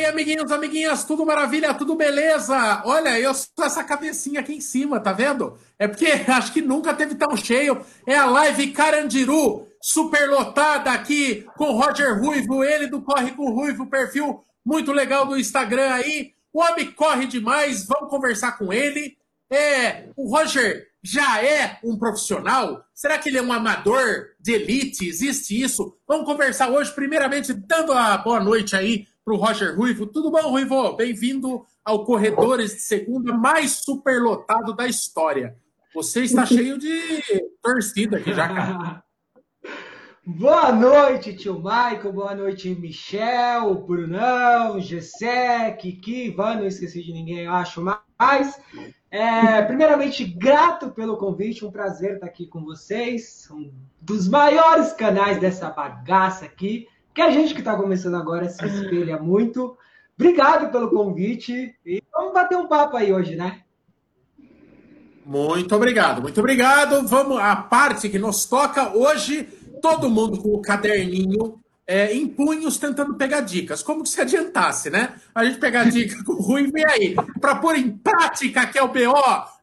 aí, amiguinhos, amiguinhas, tudo maravilha, tudo beleza? Olha, eu sou essa cabecinha aqui em cima, tá vendo? É porque acho que nunca teve tão cheio. É a live Carandiru, superlotada aqui com Roger Ruivo, ele do Corre com Ruivo, perfil muito legal do Instagram aí. O homem corre demais, vamos conversar com ele. É, o Roger já é um profissional? Será que ele é um amador de elite? Existe isso? Vamos conversar hoje, primeiramente, dando a boa noite aí para o Roger Ruivo. Tudo bom, Ruivo? Bem-vindo ao Corredores de Segunda mais superlotado da história. Você está cheio de torcida aqui já, cara. Boa noite, tio Michael. Boa noite, Michel, Brunão, Gessé, Kiki, Ivan. Não esqueci de ninguém, eu acho mais. É, primeiramente, grato pelo convite. Um prazer estar aqui com vocês. Um dos maiores canais dessa bagaça aqui. Que a gente que está começando agora se espelha muito. Obrigado pelo convite. E vamos bater um papo aí hoje, né? Muito obrigado, muito obrigado. Vamos à parte que nos toca hoje todo mundo com o caderninho é, em punhos tentando pegar dicas, como se adiantasse, né? A gente pegar dica com o Rui, vem aí, para pôr em prática que é o BO,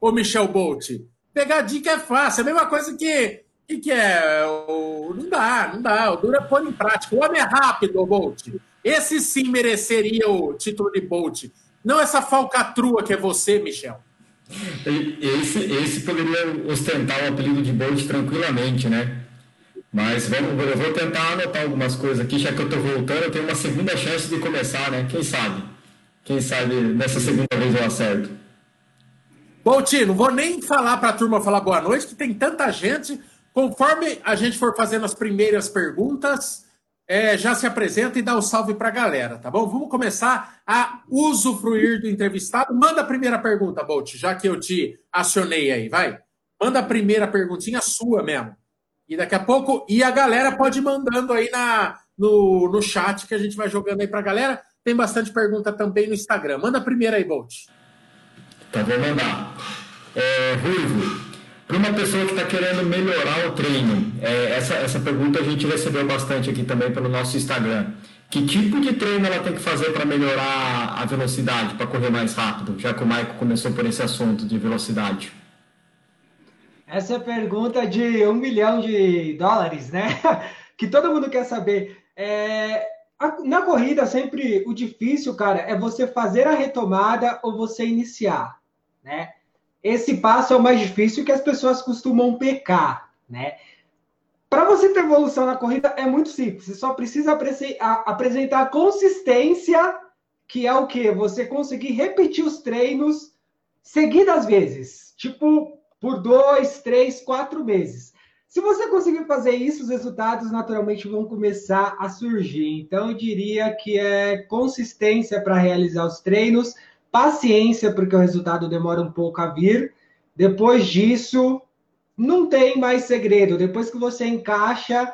ô Michel Bolt. Pegar dica é fácil, é a mesma coisa que. Que, que é? O, não dá, não dá. O duro é pôr em prática. O homem é rápido, Bolt. Esse sim mereceria o título de Bolt. Não essa falcatrua que é você, Michel. Esse, esse poderia ostentar o apelido de Bolt tranquilamente, né? Mas vamos, eu vou tentar anotar algumas coisas aqui, já que eu estou voltando, eu tenho uma segunda chance de começar, né? Quem sabe? Quem sabe nessa segunda vez eu acerto. Bom, Tio, não vou nem falar para a turma falar boa noite, que tem tanta gente. Conforme a gente for fazendo as primeiras perguntas, é, já se apresenta e dá o um salve para a galera, tá bom? Vamos começar a usufruir do entrevistado. Manda a primeira pergunta, Bolt, já que eu te acionei aí, vai. Manda a primeira perguntinha sua mesmo. E daqui a pouco, e a galera pode ir mandando aí na, no, no chat que a gente vai jogando aí para a galera. Tem bastante pergunta também no Instagram. Manda a primeira aí, Bolt. Tá, vou mandar. É, Ruivo, para uma pessoa que está querendo melhorar o treino, é, essa, essa pergunta a gente recebeu bastante aqui também pelo nosso Instagram. Que tipo de treino ela tem que fazer para melhorar a velocidade, para correr mais rápido? Já que o Maico começou por esse assunto de velocidade. Essa é pergunta de um milhão de dólares, né? que todo mundo quer saber. É, na corrida, sempre o difícil, cara, é você fazer a retomada ou você iniciar, né? Esse passo é o mais difícil que as pessoas costumam pecar, né? Para você ter evolução na corrida é muito simples. Você só precisa apresentar consistência, que é o que você conseguir repetir os treinos seguidas vezes. Tipo, por dois, três, quatro meses. Se você conseguir fazer isso, os resultados naturalmente vão começar a surgir. Então, eu diria que é consistência para realizar os treinos, paciência, porque o resultado demora um pouco a vir. Depois disso, não tem mais segredo. Depois que você encaixa,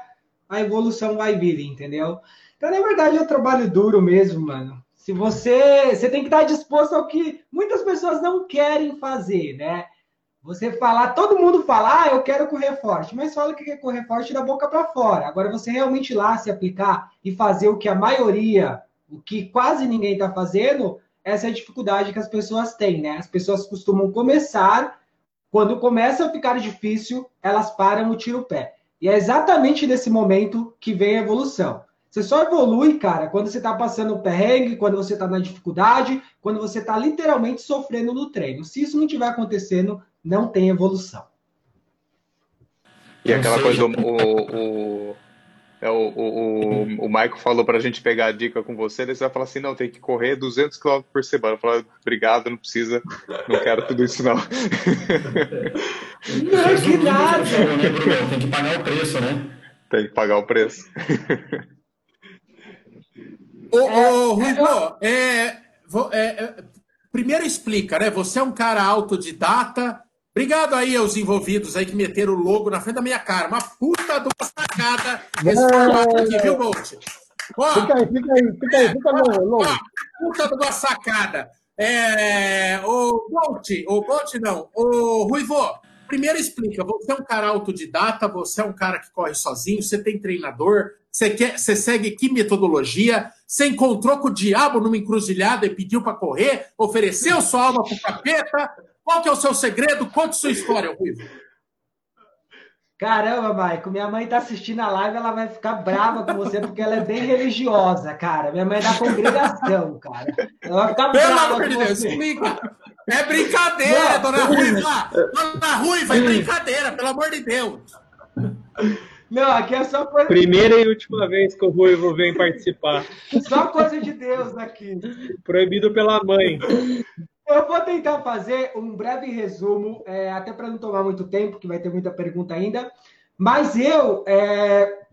a evolução vai vir, entendeu? Então, na verdade, é trabalho duro mesmo, mano. Se você, você tem que estar disposto ao que muitas pessoas não querem fazer, né? Você falar, todo mundo fala, ah, eu quero correr forte, mas fala que quer correr forte da boca para fora. Agora, você realmente lá se aplicar e fazer o que a maioria, o que quase ninguém está fazendo, essa é a dificuldade que as pessoas têm, né? As pessoas costumam começar, quando começa a ficar difícil, elas param o tiro o pé. E é exatamente nesse momento que vem a evolução. Você só evolui, cara, quando você está passando o perrengue, quando você está na dificuldade, quando você está literalmente sofrendo no treino. Se isso não estiver acontecendo, não tem evolução. E aquela coisa, o, o, é, o, o, o Michael falou para a gente pegar a dica com você, daí você vai falar assim, não, tem que correr 200 km por semana. Eu falo, obrigado, não precisa, não quero tudo isso não. Não, que nada! Tem que pagar o preço, né? Tem que pagar o preço. Ô, ô Ruivo, é, é, é, primeiro explica, né? Você é um cara autodidata. Obrigado aí aos envolvidos aí que meteram o logo na frente da minha cara. Uma puta de uma sacada esse formato aqui, viu, Bolt? Ó, fica aí, fica aí, fica aí, fica no logo. Puta de uma sacada. É, o Bolt, o Bolt não, o Ruivo, primeiro explica, você é um cara autodidata, você é um cara que corre sozinho, você tem treinador, você, quer, você segue que metodologia, Você encontrou com o diabo numa encruzilhada e pediu para correr? Ofereceu sua alma para o capeta? Qual que é o seu segredo? Conte sua história, Ruivo. Caramba, Maico, minha mãe tá assistindo a live, ela vai ficar brava com você porque ela é bem religiosa, cara. Minha mãe é da congregação, cara. Ela vai ficar Pelo brava amor de com Deus, você. explica. É brincadeira, Não, dona Ruiva. Dona Ruiva, é brincadeira, pelo amor de Deus. Não, aqui é só coisa, Primeira e última vez que o Ruivo vem participar. só coisa de Deus aqui. Proibido pela mãe. Eu vou tentar fazer um breve resumo, é, até para não tomar muito tempo, que vai ter muita pergunta ainda. Mas eu, é,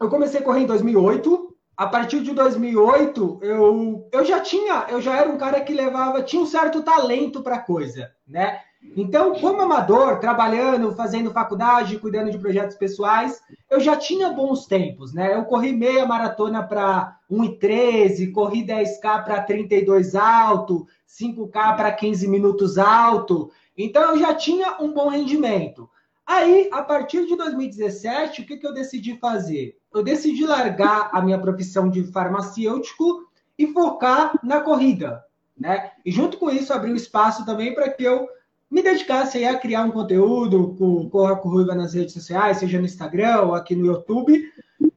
eu comecei a correr em 2008. A partir de 2008, eu, eu já tinha, eu já era um cara que levava, tinha um certo talento para coisa, né? Então, como amador, trabalhando, fazendo faculdade, cuidando de projetos pessoais, eu já tinha bons tempos, né? Eu corri meia maratona para 1,13, corri 10K para 32 alto, 5K para 15 minutos alto. Então, eu já tinha um bom rendimento. Aí, a partir de 2017, o que, que eu decidi fazer? Eu decidi largar a minha profissão de farmacêutico e focar na corrida, né? E junto com isso, abrir um espaço também para que eu me dedicasse a criar um conteúdo com Corra com Ruiva nas redes sociais, seja no Instagram ou aqui no YouTube.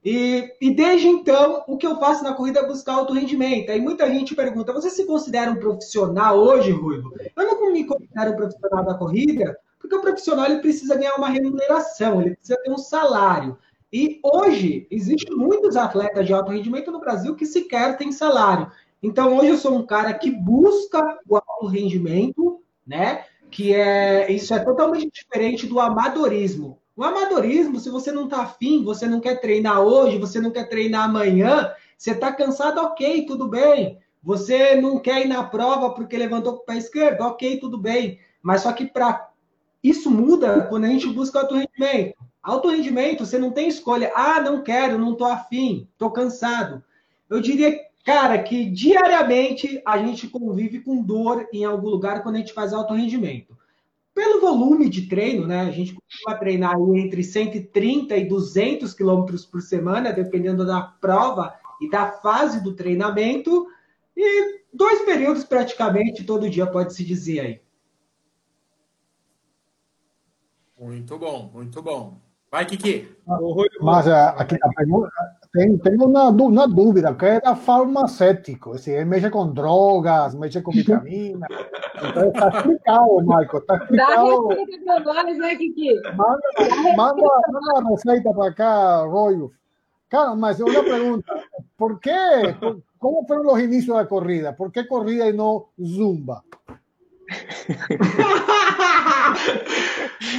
E, e desde então, o que eu faço na corrida é buscar alto rendimento. Aí muita gente pergunta: você se considera um profissional hoje, Ruivo? Eu não me considero um profissional da corrida, porque o profissional ele precisa ganhar uma remuneração, ele precisa ter um salário. E hoje, existem muitos atletas de alto rendimento no Brasil que sequer têm salário. Então, hoje eu sou um cara que busca o alto rendimento, né? Que é isso é totalmente diferente do amadorismo. O amadorismo, se você não está afim, você não quer treinar hoje, você não quer treinar amanhã, você está cansado, ok, tudo bem. Você não quer ir na prova porque levantou com o pé esquerdo, ok, tudo bem. Mas só que para isso muda quando a gente busca alto rendimento. Alto rendimento, você não tem escolha. Ah, não quero, não estou afim, estou cansado. Eu diria, cara, que diariamente a gente convive com dor em algum lugar quando a gente faz alto rendimento. Pelo volume de treino, né? A gente costuma treinar entre 130 e 200 quilômetros por semana, dependendo da prova e da fase do treinamento. E dois períodos praticamente todo dia, pode-se dizer aí. Muito bom, muito bom. Vai, Kiki. Mas eh, aqui na pergunta, tem, tengo una, du- una dúvida, que era farmacéutico, es decir, él mexe con drogas, mexe con vitaminas. Entonces está explicado, Marco, está Dá explicado. receita pra nós, né, Kiki? Manda, manda, manda la receita para acá, Royo. Claro, mas pregunta, ¿por qué? Por- ¿Cómo fueron los inicios de la corrida? ¿Por qué corrida y no zumba?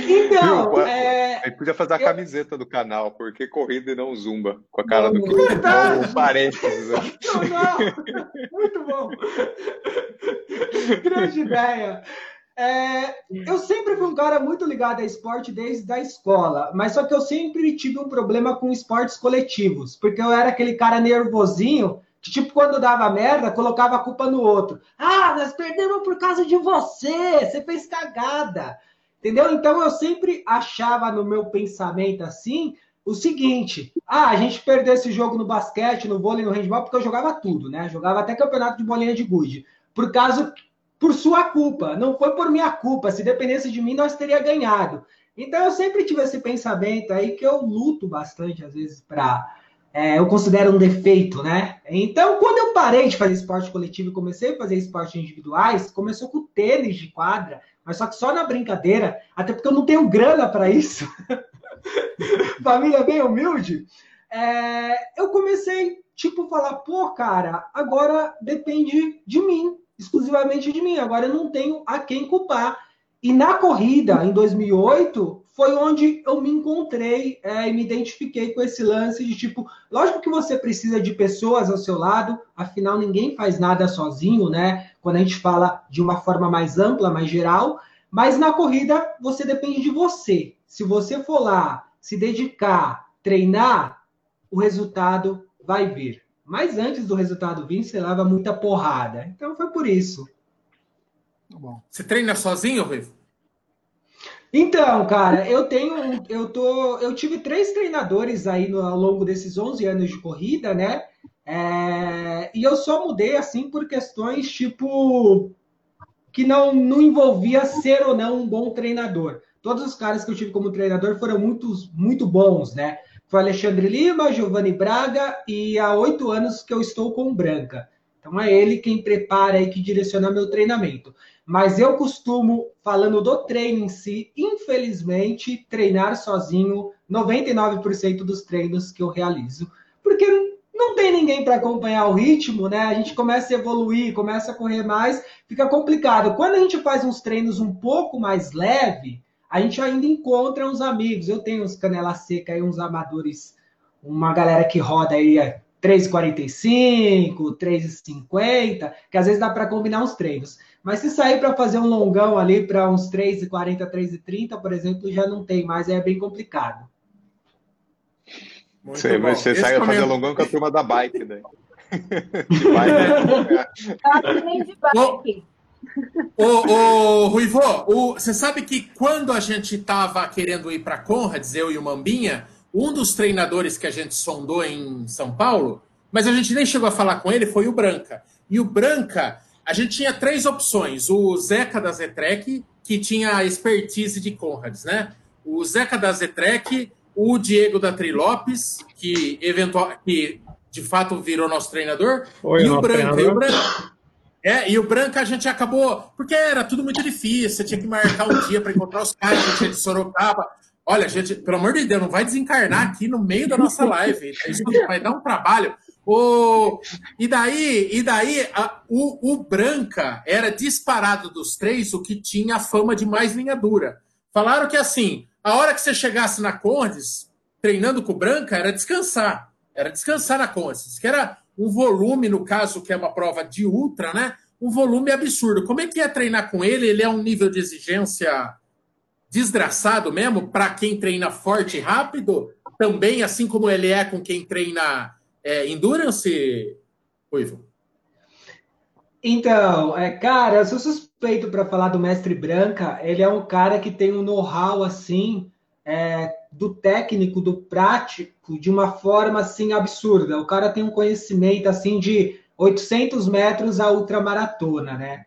Então, Viu? é, gente podia fazer a Eu- camiseta do canal, porque corrida e não zumba, com a cara do Não, que verdade. um parênteses. né? Não, não. Muito bom. Grande ideia. É, eu sempre fui um cara muito ligado a esporte desde a escola, mas só que eu sempre tive um problema com esportes coletivos, porque eu era aquele cara nervosinho que, tipo, quando dava merda, colocava a culpa no outro. Ah, nós perdemos por causa de você, você fez cagada. Entendeu? Então eu sempre achava no meu pensamento assim o seguinte: ah, a gente perdeu esse jogo no basquete, no vôlei, no handball, porque eu jogava tudo, né? Jogava até campeonato de bolinha de gude. Por causa, por sua culpa, não foi por minha culpa. Se dependesse de mim, nós teria ganhado. Então eu sempre tive esse pensamento aí que eu luto bastante, às vezes, para. Eu considero um defeito, né? Então, quando eu parei de fazer esporte coletivo e comecei a fazer esportes individuais, começou com tênis de quadra, mas só que só na brincadeira, até porque eu não tenho grana para isso. Família bem humilde. É, eu comecei, tipo, falar, pô, cara, agora depende de mim, exclusivamente de mim. Agora eu não tenho a quem culpar. E na corrida, em 2008, foi onde eu me encontrei é, e me identifiquei com esse lance de tipo, lógico que você precisa de pessoas ao seu lado, afinal ninguém faz nada sozinho, né? Quando a gente fala de uma forma mais ampla, mais geral, mas na corrida você depende de você. Se você for lá, se dedicar, treinar, o resultado vai vir. Mas antes do resultado vir, você leva muita porrada. Então foi por isso. Você treina sozinho, Ruivo? Então, cara, eu tenho, eu tô, eu tive três treinadores aí no- ao longo desses 11 anos de corrida, né? É, e eu só mudei assim por questões tipo que não, não envolvia ser ou não um bom treinador. Todos os caras que eu tive como treinador foram muito, muito bons, né? Foi Alexandre Lima, Giovanni Braga e há oito anos que eu estou com Branca. Então é ele quem prepara e que direciona meu treinamento. Mas eu costumo, falando do treino em si, infelizmente, treinar sozinho 99% dos treinos que eu realizo. Porque não tem ninguém para acompanhar o ritmo, né? A gente começa a evoluir, começa a correr mais, fica complicado. Quando a gente faz uns treinos um pouco mais leve, a gente ainda encontra uns amigos. Eu tenho uns canela seca uns amadores, uma galera que roda aí 3,45, 3,50, que às vezes dá para combinar uns treinos. Mas se sair para fazer um longão ali para uns 3,40, 3,30, por exemplo, já não tem mais, é bem complicado. Muito você, bom. você sai a fazer longão com a turma da bike, né? de bike. Né? de bike. Ô, ô, Ruivô, o, você sabe que quando a gente estava querendo ir para Conrads, eu e o Mambinha, um dos treinadores que a gente sondou em São Paulo, mas a gente nem chegou a falar com ele, foi o Branca. E o Branca, a gente tinha três opções. O Zeca da Zetrek, que tinha a expertise de Conrads, né? O Zeca da Zetrek, o Diego da Trilopes, que eventual, que de fato virou nosso treinador, Foi e o Branca. E o Branca, é, e o Branca a gente acabou, porque era tudo muito difícil, você tinha que marcar um dia para encontrar os caras, a gente de Sorocaba. Olha, gente, pelo amor de Deus, não vai desencarnar aqui no meio da nossa live. Isso vai dar um trabalho. O, e daí, e daí a, o, o Branca era disparado dos três o que tinha a fama de mais linha dura. Falaram que assim, a hora que você chegasse na Condes, treinando com o Branca, era descansar. Era descansar na Condes. Que era um volume, no caso, que é uma prova de ultra, né? Um volume absurdo. Como é que é treinar com ele? Ele é um nível de exigência desgraçado mesmo para quem treina forte e rápido? Também, assim como ele é com quem treina é, endurance, Ruivo? Então, é, cara, eu sou suspeito para falar do mestre Branca. Ele é um cara que tem um know-how assim é, do técnico, do prático, de uma forma assim absurda. O cara tem um conhecimento assim de 800 metros a ultramaratona, né?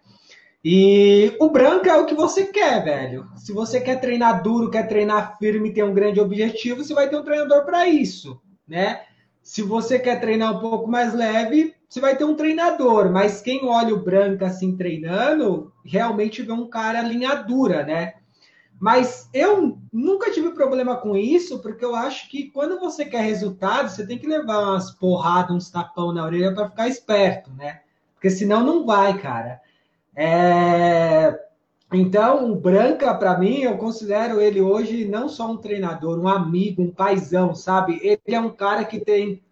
E o branco é o que você quer, velho. Se você quer treinar duro, quer treinar firme, tem um grande objetivo, você vai ter um treinador para isso, né? Se você quer treinar um pouco mais leve, você vai ter um treinador, mas quem olha o Branca assim treinando, realmente vê um cara linha dura, né? Mas eu nunca tive problema com isso, porque eu acho que quando você quer resultado, você tem que levar umas porradas, uns tapão na orelha para ficar esperto, né? Porque senão não vai, cara. É... Então, o Branca, para mim, eu considero ele hoje não só um treinador, um amigo, um paizão, sabe? Ele é um cara que tem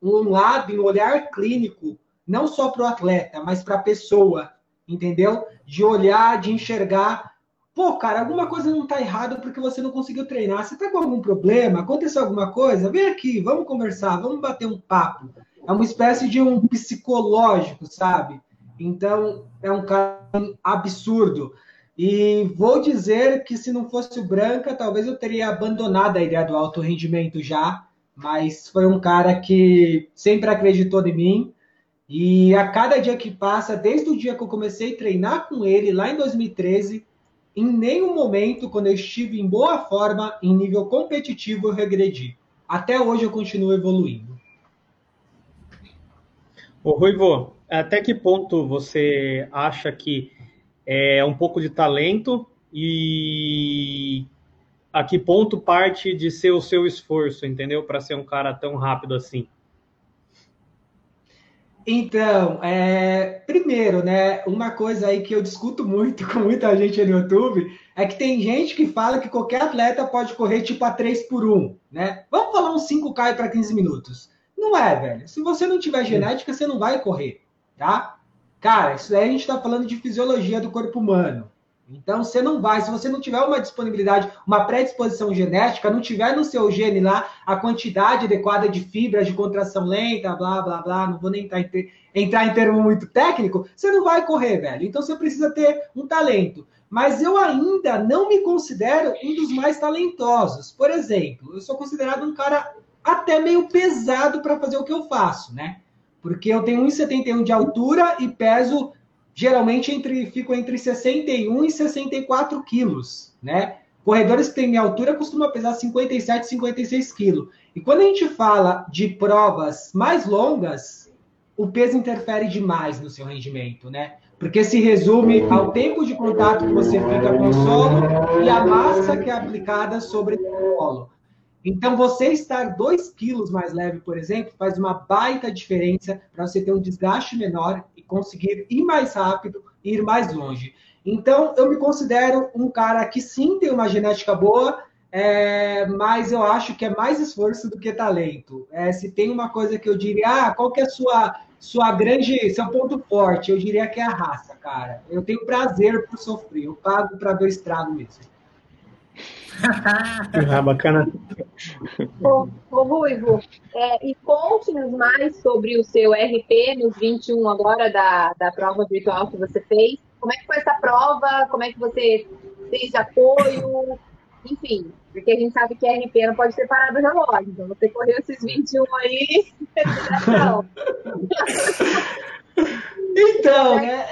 um lado, um olhar clínico, não só para o atleta, mas para a pessoa, entendeu? De olhar, de enxergar. Pô, cara, alguma coisa não está errada porque você não conseguiu treinar. Você está com algum problema? Aconteceu alguma coisa? Vem aqui, vamos conversar, vamos bater um papo. É uma espécie de um psicológico, sabe? Então, é um cara absurdo. E vou dizer que se não fosse o Branca, talvez eu teria abandonado a ideia do alto rendimento já, mas foi um cara que sempre acreditou em mim. E a cada dia que passa, desde o dia que eu comecei a treinar com ele, lá em 2013, em nenhum momento, quando eu estive em boa forma, em nível competitivo, eu regredi. Até hoje eu continuo evoluindo. Ô Ruivo, até que ponto você acha que é um pouco de talento e a que ponto parte de ser o seu esforço, entendeu? Para ser um cara tão rápido assim. Então, é, primeiro, né, uma coisa aí que eu discuto muito com muita gente no YouTube é que tem gente que fala que qualquer atleta pode correr tipo a 3 por 1, né? Vamos falar um 5K para 15 minutos. Não é, velho. Se você não tiver genética, você não vai correr, tá? Cara, isso aí a gente está falando de fisiologia do corpo humano. Então, você não vai, se você não tiver uma disponibilidade, uma predisposição genética, não tiver no seu gene lá a quantidade adequada de fibras de contração lenta, blá, blá, blá, não vou nem entrar em, entrar em termo muito técnico, você não vai correr, velho. Então, você precisa ter um talento. Mas eu ainda não me considero um dos mais talentosos. Por exemplo, eu sou considerado um cara até meio pesado para fazer o que eu faço, né? Porque eu tenho 1,71 de altura e peso geralmente entre fico entre 61 e 64 quilos, né? Corredores que têm minha altura costumam pesar 57, 56 quilos. E quando a gente fala de provas mais longas, o peso interfere demais no seu rendimento, né? Porque se resume ao tempo de contato que você fica com o solo e a massa que é aplicada sobre o solo. Então, você estar 2 quilos mais leve, por exemplo, faz uma baita diferença para você ter um desgaste menor e conseguir ir mais rápido e ir mais longe. Então, eu me considero um cara que sim tem uma genética boa, é, mas eu acho que é mais esforço do que talento. É, se tem uma coisa que eu diria, ah, qual que é a sua, sua grande, seu ponto forte? Eu diria que é a raça, cara. Eu tenho prazer por sofrer, eu pago para ver o estrago mesmo. ah, bacana. Ô, ô Ruivo, é, e conte-nos mais sobre o seu RP nos 21 agora da, da prova virtual que você fez. Como é que foi essa prova? Como é que você fez de apoio? Enfim, porque a gente sabe que RP não pode ser parado o relógio. Então você correu esses 21 aí. então, né?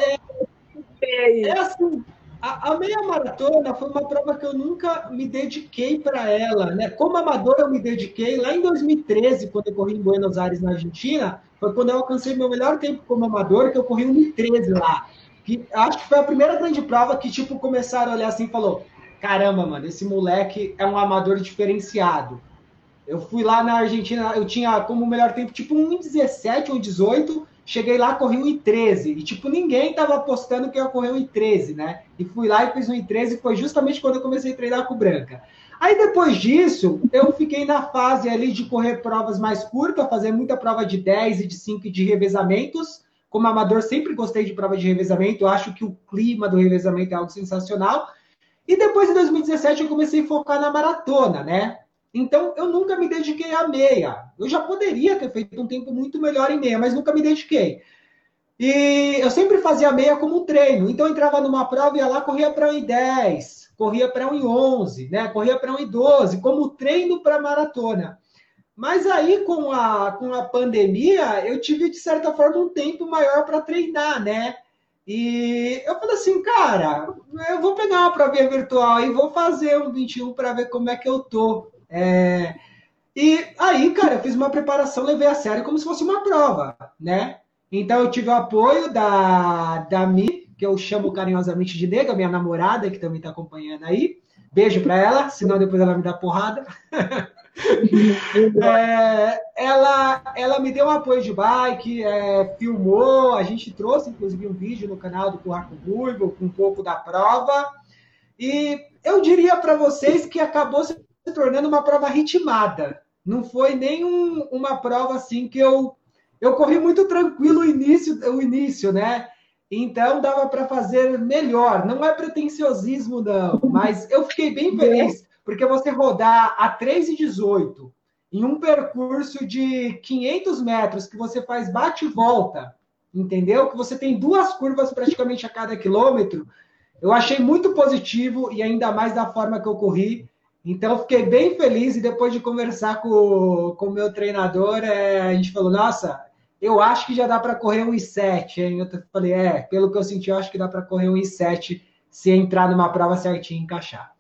É, é assim, a, a, meia maratona foi uma prova que eu nunca me dediquei para ela, né? Como amador eu me dediquei lá em 2013, quando eu corri em Buenos Aires, na Argentina, foi quando eu alcancei meu melhor tempo como amador, que eu corri 1,13 lá. Que acho que foi a primeira grande prova que tipo começaram a olhar assim e falou: "Caramba, mano, esse moleque é um amador diferenciado". Eu fui lá na Argentina, eu tinha como melhor tempo tipo 1,17 ou 18 Cheguei lá, corri 1,13. E, tipo, ninguém tava apostando que eu ia correr 1,13, né? E fui lá e fiz 1,13. Foi justamente quando eu comecei a treinar com branca. Aí, depois disso, eu fiquei na fase ali de correr provas mais curtas, fazer muita prova de 10 e de 5 e de revezamentos. Como amador, sempre gostei de prova de revezamento. Eu acho que o clima do revezamento é algo sensacional. E depois, em 2017, eu comecei a focar na maratona, né? Então, eu nunca me dediquei à meia. Eu já poderia ter feito um tempo muito melhor em meia, mas nunca me dediquei. E eu sempre fazia meia como um treino. Então, eu entrava numa prova, ia lá, corria para 1,10, corria para 1,11, né? corria para 1,12, como treino para maratona. Mas aí, com a, com a pandemia, eu tive, de certa forma, um tempo maior para treinar, né? E eu falei assim, cara, eu vou pegar uma prova virtual e vou fazer um 21 para ver como é que eu tô. É... E aí, cara, eu fiz uma preparação, levei a sério como se fosse uma prova, né? Então eu tive o apoio da, da Mi, que eu chamo carinhosamente de nega, minha namorada, que também está acompanhando aí. Beijo para ela, senão depois ela me dá porrada. é, ela, ela me deu um apoio de bike, é, filmou, a gente trouxe inclusive um vídeo no canal do Curraco Ruivo com um pouco da prova. E eu diria para vocês que acabou se se tornando uma prova ritmada. Não foi nem um, uma prova assim que eu eu corri muito tranquilo o início, o início, né? Então dava para fazer melhor. Não é pretensiosismo não, mas eu fiquei bem feliz porque você rodar a 3 e 18 em um percurso de 500 metros que você faz bate e volta, entendeu? Que você tem duas curvas praticamente a cada quilômetro. Eu achei muito positivo e ainda mais da forma que eu corri. Então, eu fiquei bem feliz e depois de conversar com, com o meu treinador, é, a gente falou: Nossa, eu acho que já dá para correr um i7, hein? Eu falei: É, pelo que eu senti, eu acho que dá para correr um i7 se entrar numa prova certinha e encaixar.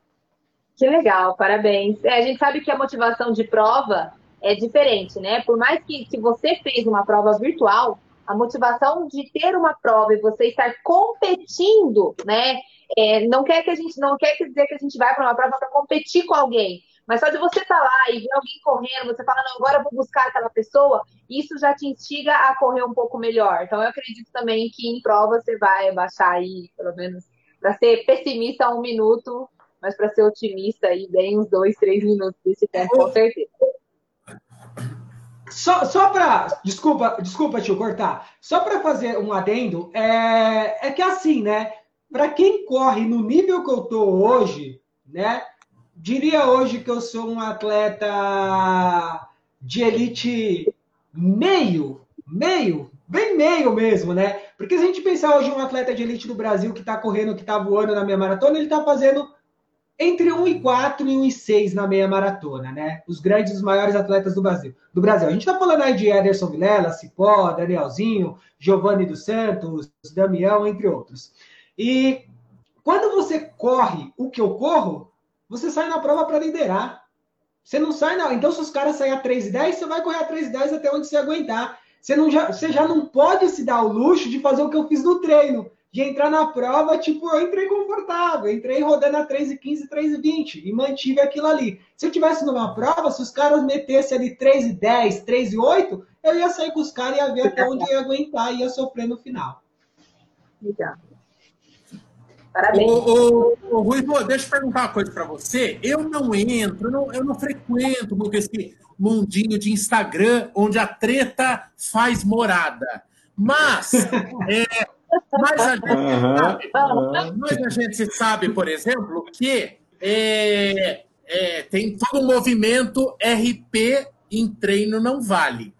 Que legal, parabéns. É, a gente sabe que a motivação de prova é diferente, né? Por mais que, que você fez uma prova virtual, a motivação de ter uma prova e você estar competindo, né? É, não quer que a gente não quer dizer que a gente vai para uma prova para competir com alguém, mas só de você estar tá lá e ver alguém correndo, você fala, não, agora eu vou buscar aquela pessoa, isso já te instiga a correr um pouco melhor. Então eu acredito também que em prova você vai baixar aí, pelo menos, para ser pessimista um minuto, mas para ser otimista aí, bem uns dois, três minutos desse tempo, com certeza. Só, só para. Desculpa, desculpa, tio, cortar. Só para fazer um adendo, é, é que assim, né? Para quem corre no nível que eu tô hoje, né? Diria hoje que eu sou um atleta de elite meio, meio, bem meio mesmo, né? Porque se a gente pensar hoje um atleta de elite do Brasil que está correndo, que está voando na minha maratona, ele está fazendo entre 1 e 4 e 1 e 6 na meia maratona, né? Os grandes, os maiores atletas do Brasil. Do Brasil. A gente está falando aí de Ederson Vilela, Cipó, Danielzinho, Giovanni dos Santos, Damião, entre outros. E quando você corre o que eu corro, você sai na prova para liderar. Você não sai, não. Então, se os caras saírem a 3,10, você vai correr a 3,10 até onde você aguentar. Você, não já, você já não pode se dar o luxo de fazer o que eu fiz no treino de entrar na prova, tipo, eu entrei confortável, entrei rodando a 3,15, 3,20 e mantive aquilo ali. Se eu tivesse numa prova, se os caras metessem ali 3,10, 3,8, eu ia sair com os caras e ia ver até onde eu ia aguentar e ia sofrer no final. Legal. Parabéns. Ô, ô, ô, Rui, deixa eu perguntar uma coisa para você. Eu não entro, eu não, eu não frequento muito esse mundinho de Instagram onde a treta faz morada. Mas é, mas a gente, uhum, sabe, uhum. mas a gente sabe, por exemplo, que é, é, tem todo um movimento RP em treino não vale.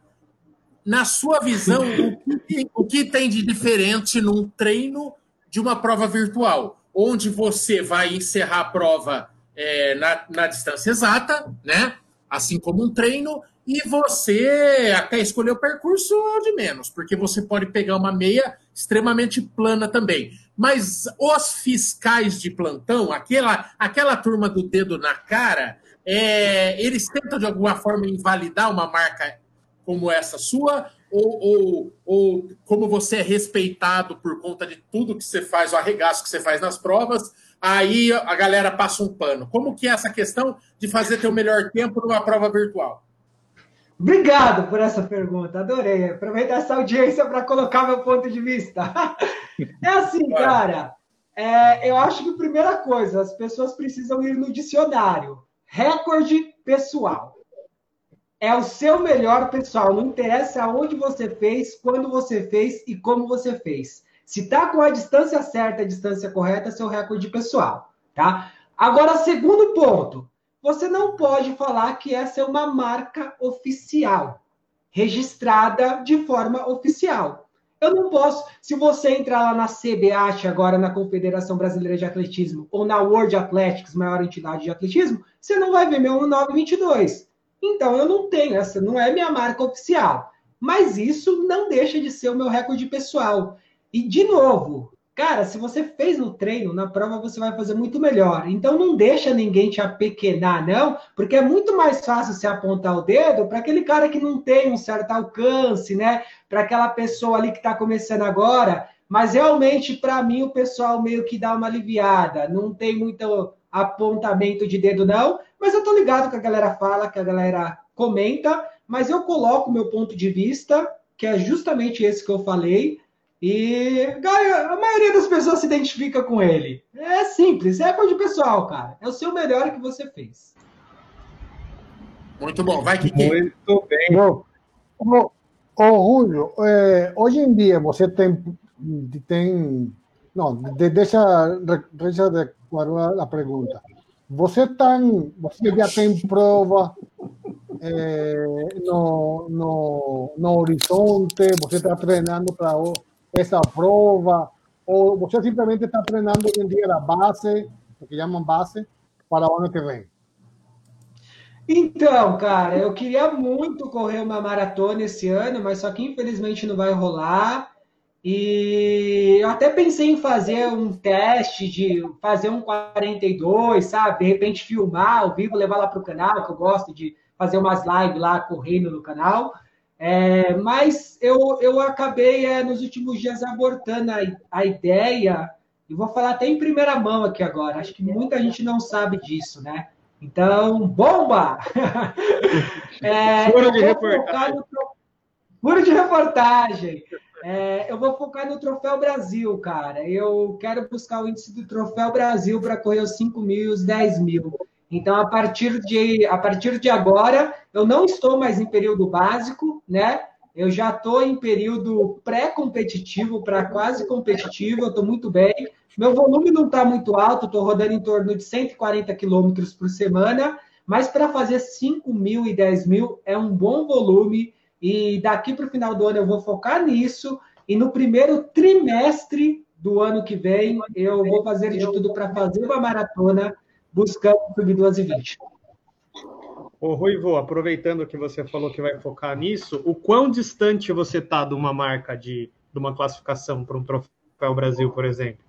Na sua visão, o que, o que tem de diferente num treino de uma prova virtual? Onde você vai encerrar a prova é, na, na distância exata, né? Assim como um treino, e você até escolher o percurso de menos, porque você pode pegar uma meia extremamente plana também. Mas os fiscais de plantão, aquela, aquela turma do dedo na cara, é, eles tentam de alguma forma invalidar uma marca como essa sua, ou, ou, ou como você é respeitado por conta de tudo que você faz, o arregaço que você faz nas provas, aí a galera passa um pano. Como que é essa questão de fazer teu melhor tempo numa prova virtual? Obrigado por essa pergunta, adorei. Aproveitar essa audiência para colocar meu ponto de vista. É assim, cara. É, eu acho que primeira coisa, as pessoas precisam ir no dicionário. Recorde pessoal. É o seu melhor pessoal. Não interessa aonde você fez, quando você fez e como você fez. Se está com a distância certa, a distância correta, seu recorde pessoal, tá? Agora, segundo ponto você não pode falar que essa é uma marca oficial, registrada de forma oficial. Eu não posso, se você entrar lá na CBAT, agora na Confederação Brasileira de Atletismo, ou na World Athletics, maior entidade de atletismo, você não vai ver meu 922. Então eu não tenho, essa não é minha marca oficial. Mas isso não deixa de ser o meu recorde pessoal. E, de novo, Cara, se você fez no treino, na prova você vai fazer muito melhor. Então não deixa ninguém te apequenar, não, porque é muito mais fácil se apontar o dedo para aquele cara que não tem um certo alcance, né? Para aquela pessoa ali que está começando agora. Mas realmente, para mim, o pessoal meio que dá uma aliviada. Não tem muito apontamento de dedo, não. Mas eu tô ligado que a galera fala, que a galera comenta. Mas eu coloco o meu ponto de vista, que é justamente esse que eu falei. E a maioria das pessoas se identifica com ele. É simples, é coisa de pessoal, cara. É o seu melhor que você fez. Muito bom, vai, Kiki. Muito bem. Bom, ô, ô Julio, é, hoje em dia você tem. tem não, de, deixa, deixa de a pergunta. Você, tem, você já tem prova é, no, no, no horizonte, você está treinando para essa prova? Ou você simplesmente está treinando em dia da base, o que chamam base, para o ano que vem? Então, cara, eu queria muito correr uma maratona esse ano, mas só que infelizmente não vai rolar. E eu até pensei em fazer um teste de fazer um 42, sabe? De repente filmar ao vivo, levar lá para o canal, que eu gosto de fazer umas lives lá correndo no canal. É, mas eu, eu acabei é, nos últimos dias abortando a, a ideia, e vou falar até em primeira mão aqui agora. Acho que muita gente não sabe disso, né? Então, bomba! é, Furo de reportagem. No, Furo de reportagem. É, eu vou focar no Troféu Brasil, cara. Eu quero buscar o índice do Troféu Brasil para correr os 5 mil e os 10 mil. Então, a partir de, a partir de agora, eu não estou mais em período básico, né? Eu já estou em período pré-competitivo para quase competitivo, eu estou muito bem. Meu volume não está muito alto, estou rodando em torno de 140 quilômetros por semana, mas para fazer 5 mil e 10 mil é um bom volume. E daqui para o final do ano eu vou focar nisso. E no primeiro trimestre do ano que vem, eu vou fazer de tudo para fazer uma maratona buscando subir 2,20. Ô, Ruivo, aproveitando que você falou que vai focar nisso, o quão distante você está de uma marca de, de uma classificação para um troféu Brasil, por exemplo?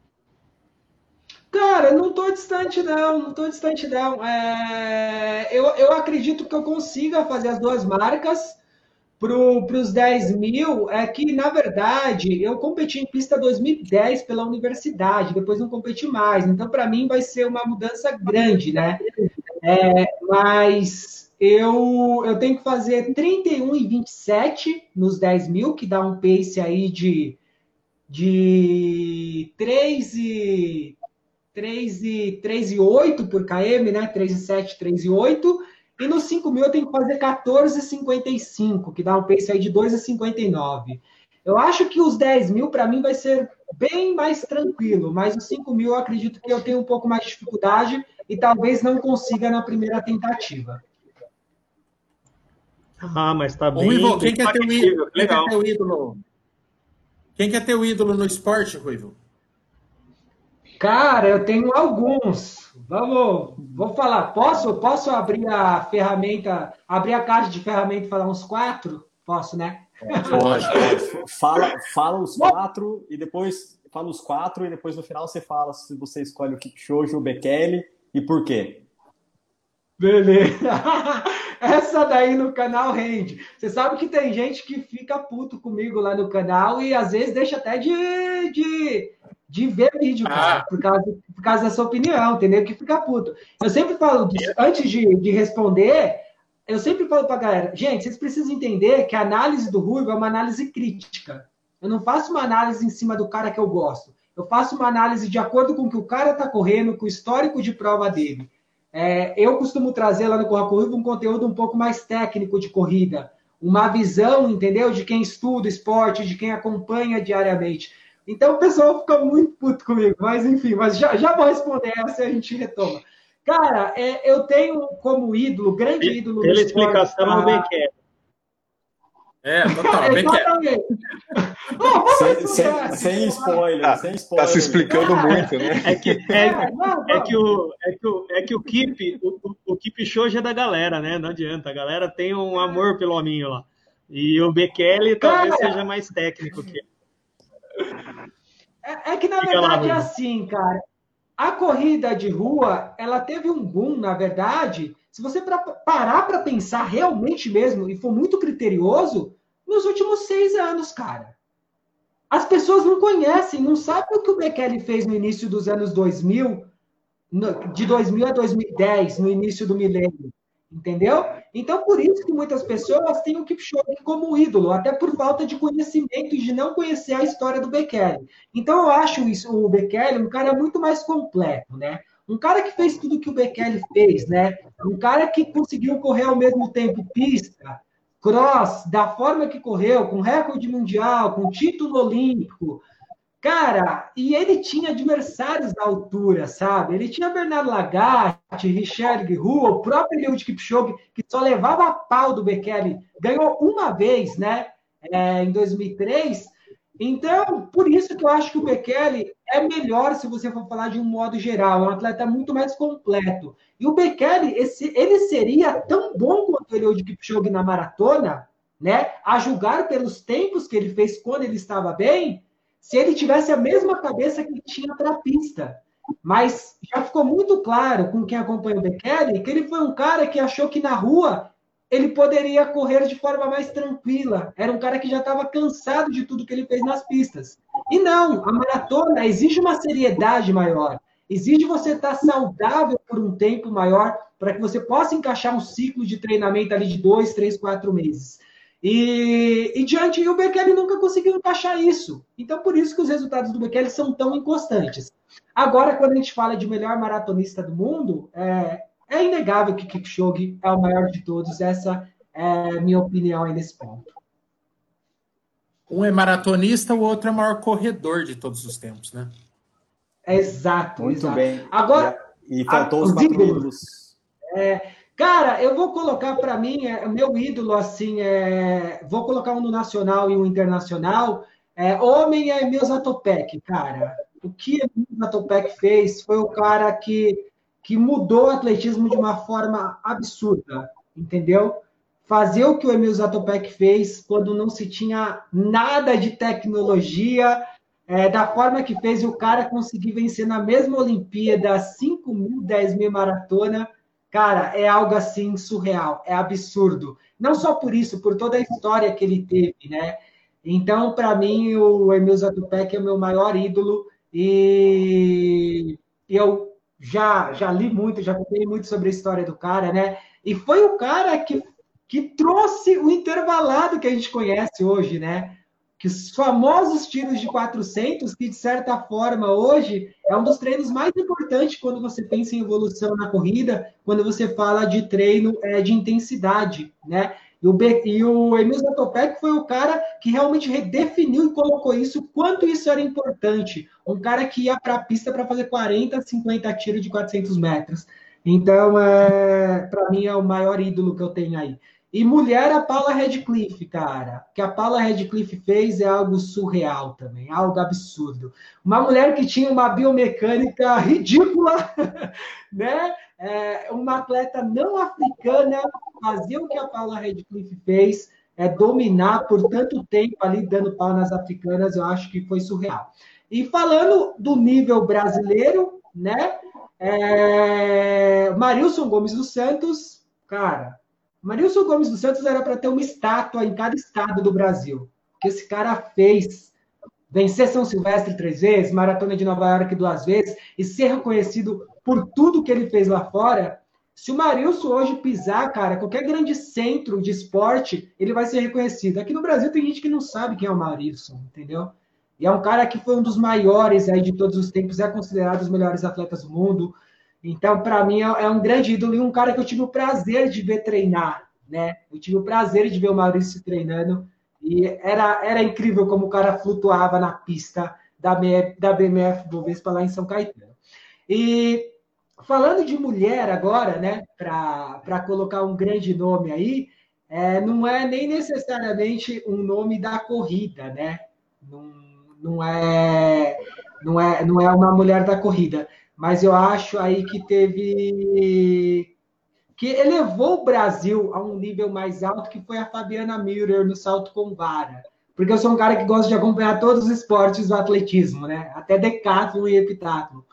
Cara, não estou distante não, não estou distante não. É, eu, eu acredito que eu consiga fazer as duas marcas para os 10 mil. É que, na verdade, eu competi em pista 2010 pela universidade, depois não competi mais. Então, para mim, vai ser uma mudança grande, né? É, mas eu, eu tenho que fazer 31 e 27 nos 10 mil, que dá um pace aí de, de 3 e, 3 e, 3 e 8 por km, né? 3 e 7, 3 e 8. E nos 5 mil eu tenho que fazer 14,55, que dá um pace aí de 2,59. Eu acho que os 10 mil, para mim, vai ser bem mais tranquilo, mas os 5 mil eu acredito que eu tenho um pouco mais de dificuldade e talvez não consiga na primeira tentativa. Ah, mas tá bem. Ô, Ivo, quem, quer ter o ídolo? Quem quer ter o ídolo? Quem quer ter o ídolo no esporte, Ruivo? Cara, eu tenho alguns. Vamos, vou falar. Posso, posso abrir a ferramenta, abrir a caixa de ferramenta e falar uns quatro? Posso, né? Pode, pode. Fala, fala os quatro e depois fala os quatro e depois no final você fala se você escolhe o Kipchoge o Bekele e por quê. Beleza. Essa daí no canal rende. Você sabe que tem gente que fica puto comigo lá no canal e às vezes deixa até de, de, de ver vídeo, cara, ah. por, causa, por causa dessa opinião, entendeu? Que fica puto. Eu sempre falo, antes de, de responder, eu sempre falo pra galera, gente, vocês precisam entender que a análise do Ruivo é uma análise crítica. Eu não faço uma análise em cima do cara que eu gosto. Eu faço uma análise de acordo com o que o cara tá correndo, com o histórico de prova dele. É, eu costumo trazer lá no Corra Corrida um conteúdo um pouco mais técnico de corrida, uma visão, entendeu? De quem estuda esporte, de quem acompanha diariamente. Então o pessoal fica muito puto comigo, mas enfim, mas já, já vou responder essa e a gente retoma. Cara, é, eu tenho como ídolo, grande ídolo. Pela explicação do Becker. É, total, bem que sem, sem, sem, spoiler, tá, sem spoiler. Tá se explicando muito, né? É que, é, é que o, é que o, é que o Keep, o, o Keep Show já é da galera, né? Não adianta, a galera tem um amor pelo hominho lá. E o Bekele talvez cara, seja mais técnico que é, é que na Fica verdade lá, é assim, cara. A corrida de rua, ela teve um boom, na verdade, se você pra, parar para pensar realmente mesmo e for muito criterioso, nos últimos seis anos, cara. As pessoas não conhecem, não sabem o que o Bekele fez no início dos anos 2000, de 2000 a 2010, no início do milênio. Entendeu? Então, por isso que muitas pessoas têm o Kipchoge como ídolo, até por falta de conhecimento e de não conhecer a história do Bekele. Então, eu acho isso, o Bekele um cara muito mais completo, né? Um cara que fez tudo que o Bekele fez, né? Um cara que conseguiu correr ao mesmo tempo pista, cross, da forma que correu, com recorde mundial, com título olímpico. Cara, e ele tinha adversários da altura, sabe? Ele tinha Bernardo Lagarde, Richard Guerrero, o próprio Eliud Kipchoge, que só levava a pau do Bekele. Ganhou uma vez, né? É, em 2003 então, por isso que eu acho que o Bekele é melhor se você for falar de um modo geral, é um atleta muito mais completo. E o Bekele, esse, ele seria tão bom quanto ele de Kipchoge na maratona, né? A julgar pelos tempos que ele fez quando ele estava bem, se ele tivesse a mesma cabeça que tinha para a pista. Mas já ficou muito claro com quem acompanha o Bekele que ele foi um cara que achou que na rua ele poderia correr de forma mais tranquila. Era um cara que já estava cansado de tudo que ele fez nas pistas. E não, a maratona exige uma seriedade maior. Exige você estar saudável por um tempo maior para que você possa encaixar um ciclo de treinamento ali de dois, três, quatro meses. E, e diante, o Bekele nunca conseguiu encaixar isso. Então, por isso que os resultados do Bekele são tão inconstantes. Agora, quando a gente fala de melhor maratonista do mundo, é, é inegável que Kipchoge é o maior de todos. Essa é a minha opinião aí nesse ponto. Um é maratonista, o outro é o maior corredor de todos os tempos, né? Exato. Muito exato. bem. Agora. E faltou a, os quatro. É, cara, eu vou colocar para mim, é, meu ídolo, assim, é, vou colocar um no nacional e um internacional. É, homem é Milza Topek, cara. O que Milza Topek fez foi o cara que que mudou o atletismo de uma forma absurda, entendeu? Fazer o que o Emil Zatopek fez quando não se tinha nada de tecnologia, é, da forma que fez o cara conseguir vencer na mesma Olimpíada 5 mil, 10 mil maratona, cara, é algo assim surreal, é absurdo. Não só por isso, por toda a história que ele teve, né? Então, para mim, o Emil Zatopek é o meu maior ídolo e eu já, já li muito, já contei muito sobre a história do cara, né? E foi o cara que, que trouxe o intervalado que a gente conhece hoje, né? Que os famosos tiros de 400, que de certa forma hoje é um dos treinos mais importantes quando você pensa em evolução na corrida, quando você fala de treino é, de intensidade, né? E o, e o Emil Zatopek foi o cara que realmente redefiniu e colocou isso, quanto isso era importante. Um cara que ia para a pista para fazer 40, 50 tiros de 400 metros. Então, é, para mim, é o maior ídolo que eu tenho aí. E mulher, a Paula Redcliffe, cara. O que a Paula Redcliffe fez é algo surreal também, algo absurdo. Uma mulher que tinha uma biomecânica ridícula, né? É, uma atleta não africana fazer o que a Paula Redcliffe fez, é dominar por tanto tempo ali dando pau nas africanas, eu acho que foi surreal. E falando do nível brasileiro, né? É, Marilson Gomes dos Santos, cara, Marilson Gomes dos Santos era para ter uma estátua em cada estado do Brasil. que esse cara fez vencer São Silvestre três vezes, Maratona de Nova York duas vezes, e ser reconhecido por tudo que ele fez lá fora. Se o Marilson hoje pisar, cara, qualquer grande centro de esporte, ele vai ser reconhecido. Aqui no Brasil tem gente que não sabe quem é o Marilson, entendeu? E é um cara que foi um dos maiores aí de todos os tempos, é considerado dos melhores atletas do mundo. Então, para mim, é, é um grande ídolo e um cara que eu tive o prazer de ver treinar, né? Eu tive o prazer de ver o Maurício treinando e era, era incrível como o cara flutuava na pista da, da BMF Bovespa lá em São Caetano. E falando de mulher agora, né, para colocar um grande nome aí, é, não é nem necessariamente um nome da corrida, né? Não, não, é, não, é, não é uma mulher da corrida mas eu acho aí que teve que elevou o Brasil a um nível mais alto, que foi a Fabiana Müller no salto com vara. Porque eu sou um cara que gosta de acompanhar todos os esportes do atletismo, né? Até decathlon e epitáculo.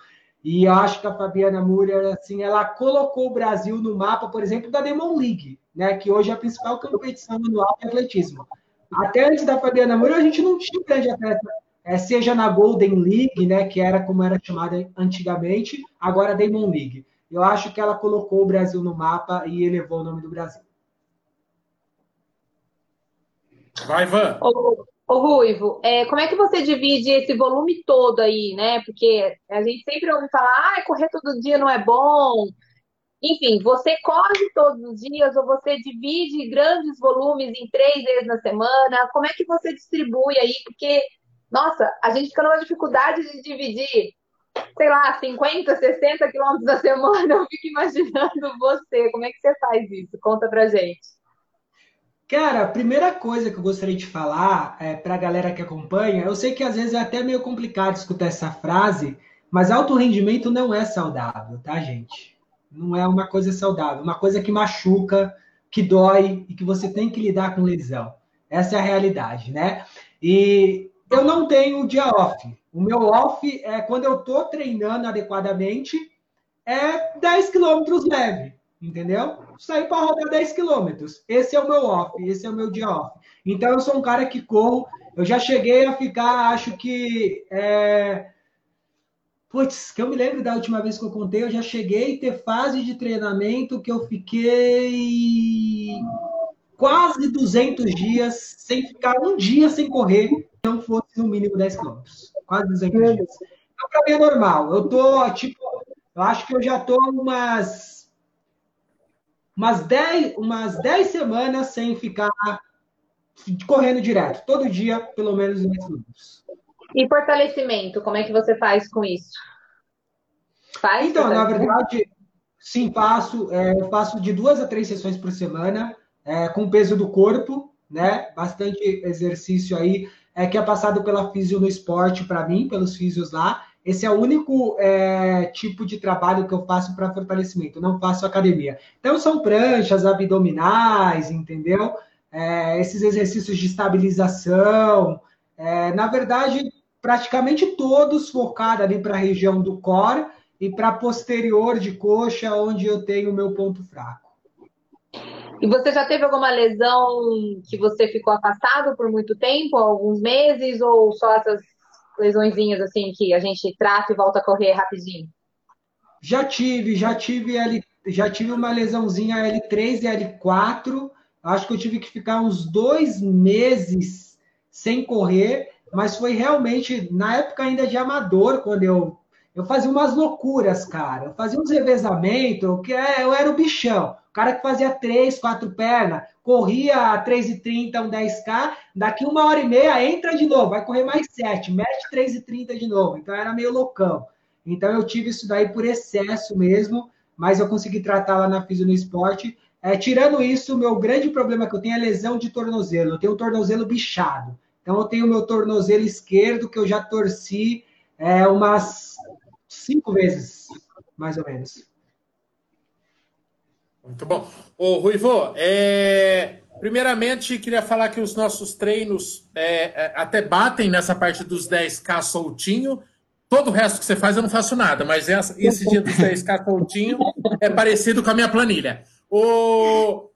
E eu acho que a Fabiana Müller, assim, ela colocou o Brasil no mapa, por exemplo, da Demon League, né? Que hoje é a principal competição anual de atletismo. Até antes da Fabiana Müller, a gente não tinha grande atleta é, seja na Golden League, né, que era como era chamada antigamente, agora Diamond League. Eu acho que ela colocou o Brasil no mapa e elevou o nome do Brasil. Vai, Van. Ô, ô Ruivo, é, como é que você divide esse volume todo aí, né? Porque a gente sempre ouve falar, ah, correr todo dia não é bom. Enfim, você corre todos os dias ou você divide grandes volumes em três vezes na semana? Como é que você distribui aí? Porque nossa, a gente fica numa dificuldade de dividir, sei lá, 50, 60 quilômetros da semana. Eu fico imaginando você. Como é que você faz isso? Conta pra gente. Cara, a primeira coisa que eu gostaria de falar é, para a galera que acompanha, eu sei que às vezes é até meio complicado escutar essa frase, mas alto rendimento não é saudável, tá, gente? Não é uma coisa saudável, uma coisa que machuca, que dói e que você tem que lidar com lesão. Essa é a realidade, né? E eu não tenho dia off. O meu off é quando eu estou treinando adequadamente, é 10 quilômetros leve, entendeu? Sair para rodar 10 quilômetros. Esse é o meu off, esse é o meu dia off. Então eu sou um cara que corro. Eu já cheguei a ficar, acho que. É... Que eu me lembro da última vez que eu contei, eu já cheguei a ter fase de treinamento que eu fiquei quase 200 dias sem ficar um dia sem correr não fosse no mínimo 10 quilômetros. Quase 200 dias. Então, para mim é normal. Eu tô, tipo, eu acho que eu já tô umas, umas 10, umas 10 semanas sem ficar correndo direto. Todo dia, pelo menos 10 quilômetros. E fortalecimento, como é que você faz com isso? Faz então, na verdade, sim, faço. É, eu faço de duas a três sessões por semana, é, com peso do corpo, né? Bastante exercício aí é, que é passado pela Físio no Esporte para mim, pelos físios lá. Esse é o único é, tipo de trabalho que eu faço para fortalecimento, não faço academia. Então, são pranchas abdominais, entendeu? É, esses exercícios de estabilização. É, na verdade, praticamente todos focados ali para a região do core e para posterior de coxa, onde eu tenho o meu ponto fraco. E você já teve alguma lesão que você ficou afastado por muito tempo, alguns meses, ou só essas lesõezinhas assim que a gente trata e volta a correr rapidinho? Já tive, já tive L, já tive uma lesãozinha L3 e L4. Acho que eu tive que ficar uns dois meses sem correr, mas foi realmente na época ainda de amador quando eu eu fazia umas loucuras, cara. Eu fazia uns revezamentos, que é, eu era o bichão. Cara que fazia três, quatro pernas, corria a 3,30, um 10K, daqui uma hora e meia entra de novo, vai correr mais sete, mete 3,30 de novo. Então era meio loucão. Então eu tive isso daí por excesso mesmo, mas eu consegui tratar lá na Fisio no Esporte. É, tirando isso, o meu grande problema que eu tenho é lesão de tornozelo. Eu tenho o tornozelo bichado. Então eu tenho o meu tornozelo esquerdo que eu já torci é, umas cinco vezes, mais ou menos. Muito bom. Ô, Ruivo, é... primeiramente queria falar que os nossos treinos é, é até batem nessa parte dos 10K soltinho. Todo o resto que você faz eu não faço nada, mas essa, esse dia dos 10K soltinho é parecido com a minha planilha. Ô,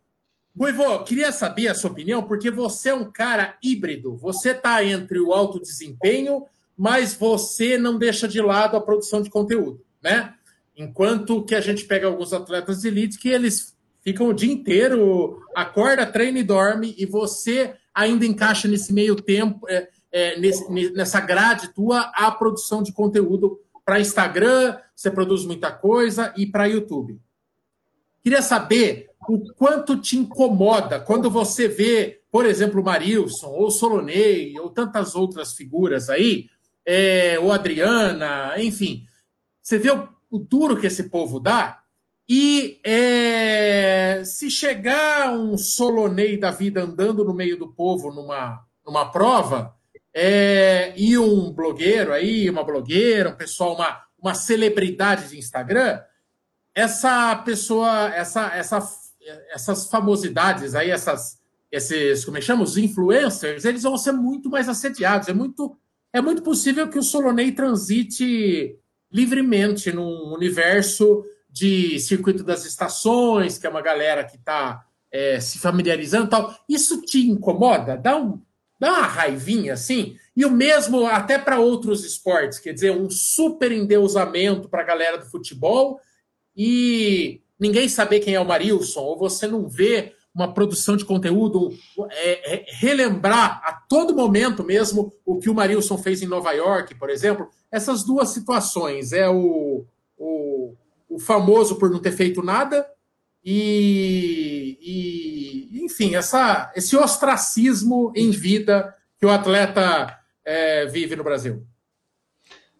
Ruivo, queria saber a sua opinião, porque você é um cara híbrido. Você está entre o alto desempenho mas você não deixa de lado a produção de conteúdo, né? Enquanto que a gente pega alguns atletas de elite que eles ficam o dia inteiro, acorda, treina e dorme, e você ainda encaixa nesse meio tempo, é, é, nesse, nessa grade tua, a produção de conteúdo para Instagram, você produz muita coisa, e para YouTube. Queria saber o quanto te incomoda quando você vê, por exemplo, o Marilson, ou Solonei, ou tantas outras figuras aí, é, ou Adriana, enfim. Você vê o, o, duro que esse povo dá. E é, se chegar um Solonei da vida andando no meio do povo numa, numa prova, é, e um blogueiro aí, uma blogueira, um pessoal, uma, uma celebridade de Instagram, essa pessoa, essa, essa, essas famosidades aí, essas, esses, como é que chama? Os influencers, eles vão ser muito mais assediados. É muito é muito possível que o Solonei transite livremente num universo de circuito das estações, que é uma galera que está é, se familiarizando tal. Isso te incomoda? Dá, um, dá uma raivinha assim? E o mesmo até para outros esportes, quer dizer, um super endeusamento para a galera do futebol e ninguém saber quem é o Marilson, ou você não vê uma produção de conteúdo, é, é, relembrar a todo momento mesmo o que o Marilson fez em Nova York, por exemplo. Essas duas situações. É o, o, o famoso por não ter feito nada e, e enfim, essa, esse ostracismo em vida que o atleta é, vive no Brasil.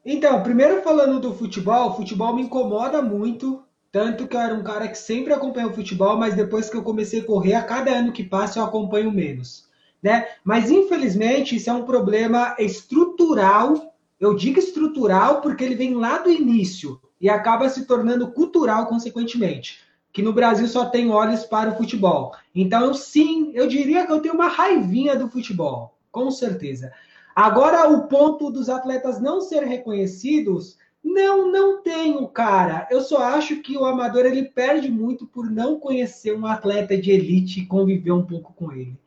Então, primeiro falando do futebol, o futebol me incomoda muito tanto que eu era um cara que sempre acompanhou futebol, mas depois que eu comecei a correr, a cada ano que passa eu acompanho menos. Né? Mas infelizmente isso é um problema estrutural. Eu digo estrutural porque ele vem lá do início e acaba se tornando cultural consequentemente. Que no Brasil só tem olhos para o futebol. Então, sim, eu diria que eu tenho uma raivinha do futebol, com certeza. Agora, o ponto dos atletas não ser reconhecidos não, não tenho, cara. Eu só acho que o amador ele perde muito por não conhecer um atleta de elite e conviver um pouco com ele.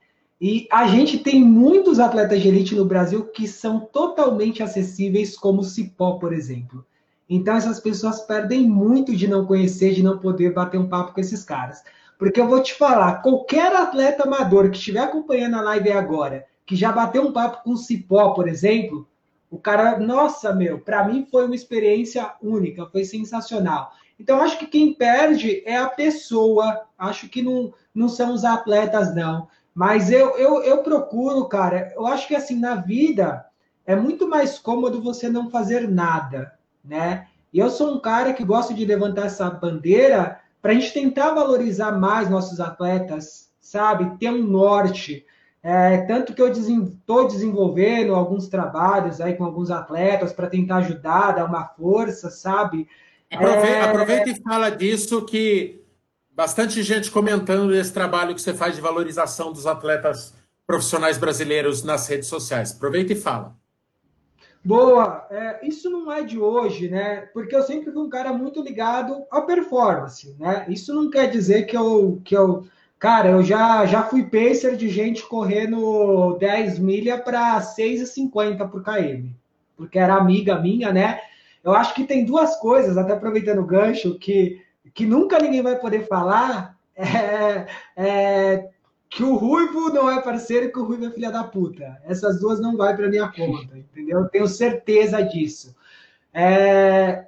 E a gente tem muitos atletas de elite no Brasil que são totalmente acessíveis, como o Cipó, por exemplo. Então essas pessoas perdem muito de não conhecer, de não poder bater um papo com esses caras. Porque eu vou te falar, qualquer atleta amador que estiver acompanhando a live agora, que já bateu um papo com o Cipó, por exemplo, o cara, nossa, meu, para mim foi uma experiência única, foi sensacional. Então, acho que quem perde é a pessoa, acho que não, não são os atletas, não. Mas eu, eu, eu procuro, cara, eu acho que assim, na vida é muito mais cômodo você não fazer nada, né? E eu sou um cara que gosta de levantar essa bandeira para a gente tentar valorizar mais nossos atletas, sabe? Ter um norte. É, tanto que eu estou desenvolvendo alguns trabalhos aí com alguns atletas para tentar ajudar, dar uma força, sabe? Aproveita, é... aproveita e fala disso que bastante gente comentando esse trabalho que você faz de valorização dos atletas profissionais brasileiros nas redes sociais. Aproveita e fala. Boa, é, isso não é de hoje, né? Porque eu sempre fui um cara muito ligado à performance, né? Isso não quer dizer que eu, que eu Cara, eu já, já fui pacer de gente correndo 10 milha para 6,50 por km, porque era amiga minha, né? Eu acho que tem duas coisas, até aproveitando o gancho, que, que nunca ninguém vai poder falar, é, é que o Ruivo não é parceiro e que o Ruivo é filha da puta. Essas duas não vai para minha conta, entendeu? Eu tenho certeza disso. É,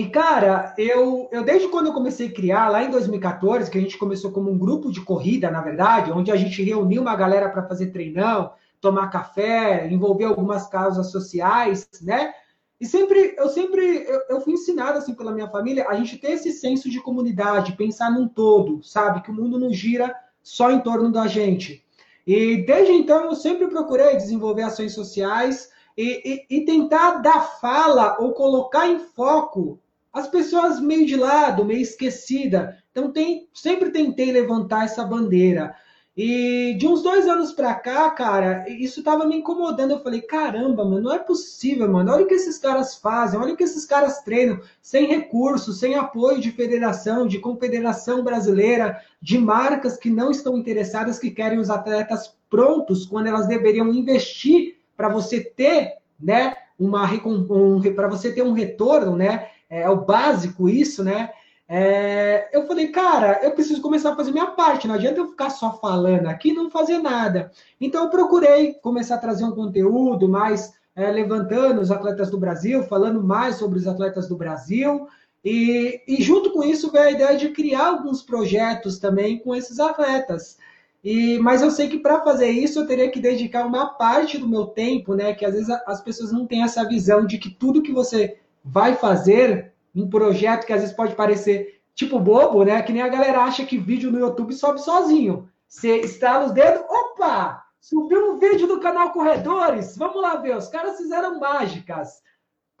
e, cara, eu, eu desde quando eu comecei a criar, lá em 2014, que a gente começou como um grupo de corrida, na verdade, onde a gente reuniu uma galera para fazer treinão, tomar café, envolver algumas causas sociais, né? E sempre, eu sempre, eu, eu, fui ensinado assim pela minha família, a gente ter esse senso de comunidade, pensar num todo, sabe? Que o mundo não gira só em torno da gente. E desde então eu sempre procurei desenvolver ações sociais, e, e, e tentar dar fala ou colocar em foco as pessoas meio de lado, meio esquecida. Então tem, sempre tentei levantar essa bandeira. E de uns dois anos para cá, cara, isso tava me incomodando. Eu falei, caramba, mano, não é possível, mano. Olha o que esses caras fazem, olha o que esses caras treinam, sem recursos, sem apoio de federação, de confederação brasileira, de marcas que não estão interessadas, que querem os atletas prontos, quando elas deveriam investir para você ter, né, uma um, para você ter um retorno, né, é, é o básico isso, né? É, eu falei, cara, eu preciso começar a fazer minha parte. Não adianta eu ficar só falando aqui e não fazer nada. Então eu procurei começar a trazer um conteúdo mais é, levantando os atletas do Brasil, falando mais sobre os atletas do Brasil. E, e junto com isso veio a ideia de criar alguns projetos também com esses atletas. E, mas eu sei que para fazer isso eu teria que dedicar uma parte do meu tempo, né? Que às vezes as pessoas não têm essa visão de que tudo que você vai fazer, um projeto que às vezes pode parecer tipo bobo, né? Que nem a galera acha que vídeo no YouTube sobe sozinho. Você estala os dedos, opa! Subiu um vídeo do canal Corredores. Vamos lá ver, os caras fizeram mágicas.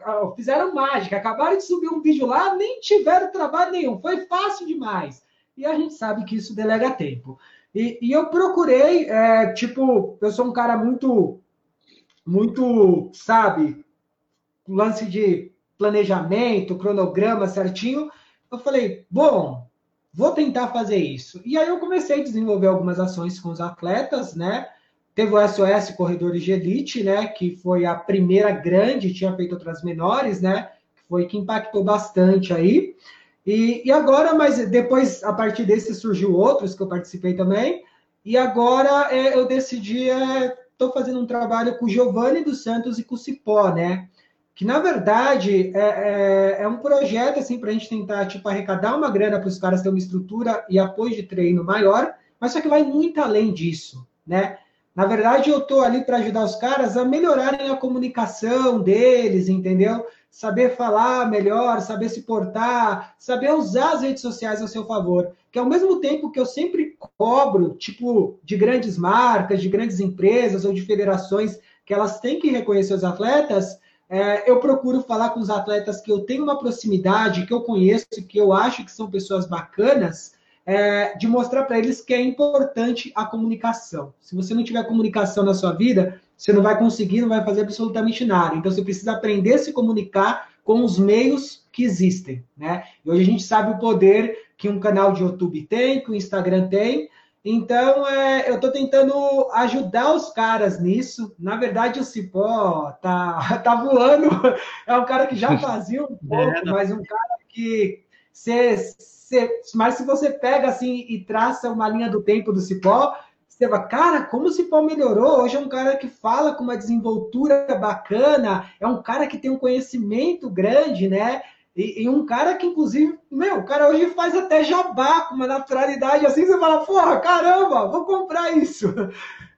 Ah, fizeram mágica, acabaram de subir um vídeo lá, nem tiveram trabalho nenhum, foi fácil demais. E a gente sabe que isso delega tempo. E, e eu procurei, é, tipo, eu sou um cara muito, muito, sabe, lance de planejamento, cronograma certinho. Eu falei, bom, vou tentar fazer isso. E aí eu comecei a desenvolver algumas ações com os atletas, né? Teve o SOS Corredores de Elite, né? Que foi a primeira grande, tinha feito outras menores, né? Foi que impactou bastante aí. E, e agora, mas depois, a partir desse, surgiu outros que eu participei também. E agora é, eu decidi, estou é, fazendo um trabalho com o Giovanni dos Santos e com o Cipó, né? Que na verdade é, é, é um projeto assim para a gente tentar tipo, arrecadar uma grana para os caras terem uma estrutura e apoio de treino maior, mas só que vai muito além disso, né? Na verdade, eu estou ali para ajudar os caras a melhorarem a comunicação deles, entendeu? saber falar melhor, saber se portar, saber usar as redes sociais a seu favor. Que ao mesmo tempo que eu sempre cobro, tipo, de grandes marcas, de grandes empresas ou de federações, que elas têm que reconhecer os atletas, é, eu procuro falar com os atletas que eu tenho uma proximidade, que eu conheço, que eu acho que são pessoas bacanas, é, de mostrar para eles que é importante a comunicação. Se você não tiver comunicação na sua vida, você não vai conseguir, não vai fazer absolutamente nada. Então você precisa aprender a se comunicar com os meios que existem, né? E hoje a gente sabe o poder que um canal de YouTube tem, que o Instagram tem. Então, é, eu estou tentando ajudar os caras nisso. Na verdade, o Cipó tá, tá voando. É um cara que já fazia um pouco, é, mas um cara que... Cê, cê, mas se você pega assim e traça uma linha do tempo do Cipó, você fala, cara, como o Cipó melhorou? Hoje é um cara que fala com uma desenvoltura bacana, é um cara que tem um conhecimento grande, né? E, e, um cara que, inclusive, meu, o cara hoje faz até jabá com uma naturalidade assim, você fala, porra, caramba, vou comprar isso.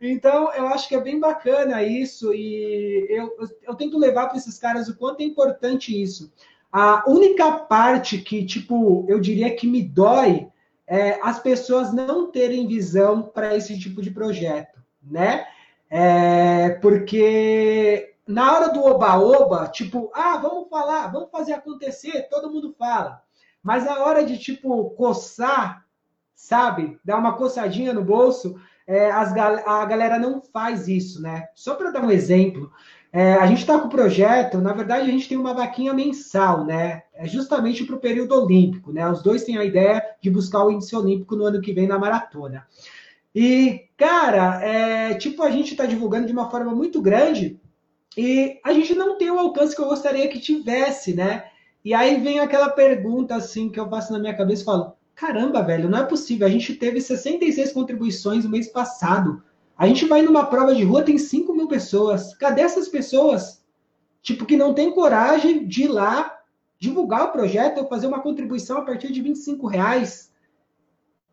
Então, eu acho que é bem bacana isso, e eu, eu tento levar para esses caras o quanto é importante isso. A única parte que, tipo, eu diria que me dói é, as pessoas não terem visão para esse tipo de projeto, né? É, porque na hora do oba-oba, tipo, ah, vamos falar, vamos fazer acontecer, todo mundo fala. Mas na hora de, tipo, coçar, sabe? Dar uma coçadinha no bolso, é, as, a galera não faz isso, né? Só para dar um exemplo, é, a gente está com o projeto, na verdade, a gente tem uma vaquinha mensal, né? É justamente para o período olímpico, né? Os dois têm a ideia de buscar o índice olímpico no ano que vem na maratona. E, cara, é, tipo, a gente está divulgando de uma forma muito grande e a gente não tem o alcance que eu gostaria que tivesse, né? E aí vem aquela pergunta, assim, que eu passo na minha cabeça e falo: caramba, velho, não é possível. A gente teve 66 contribuições no mês passado. A gente vai numa prova de rua, tem 5 mil pessoas. Cadê essas pessoas? Tipo, que não tem coragem de ir lá divulgar o projeto ou fazer uma contribuição a partir de 25 reais.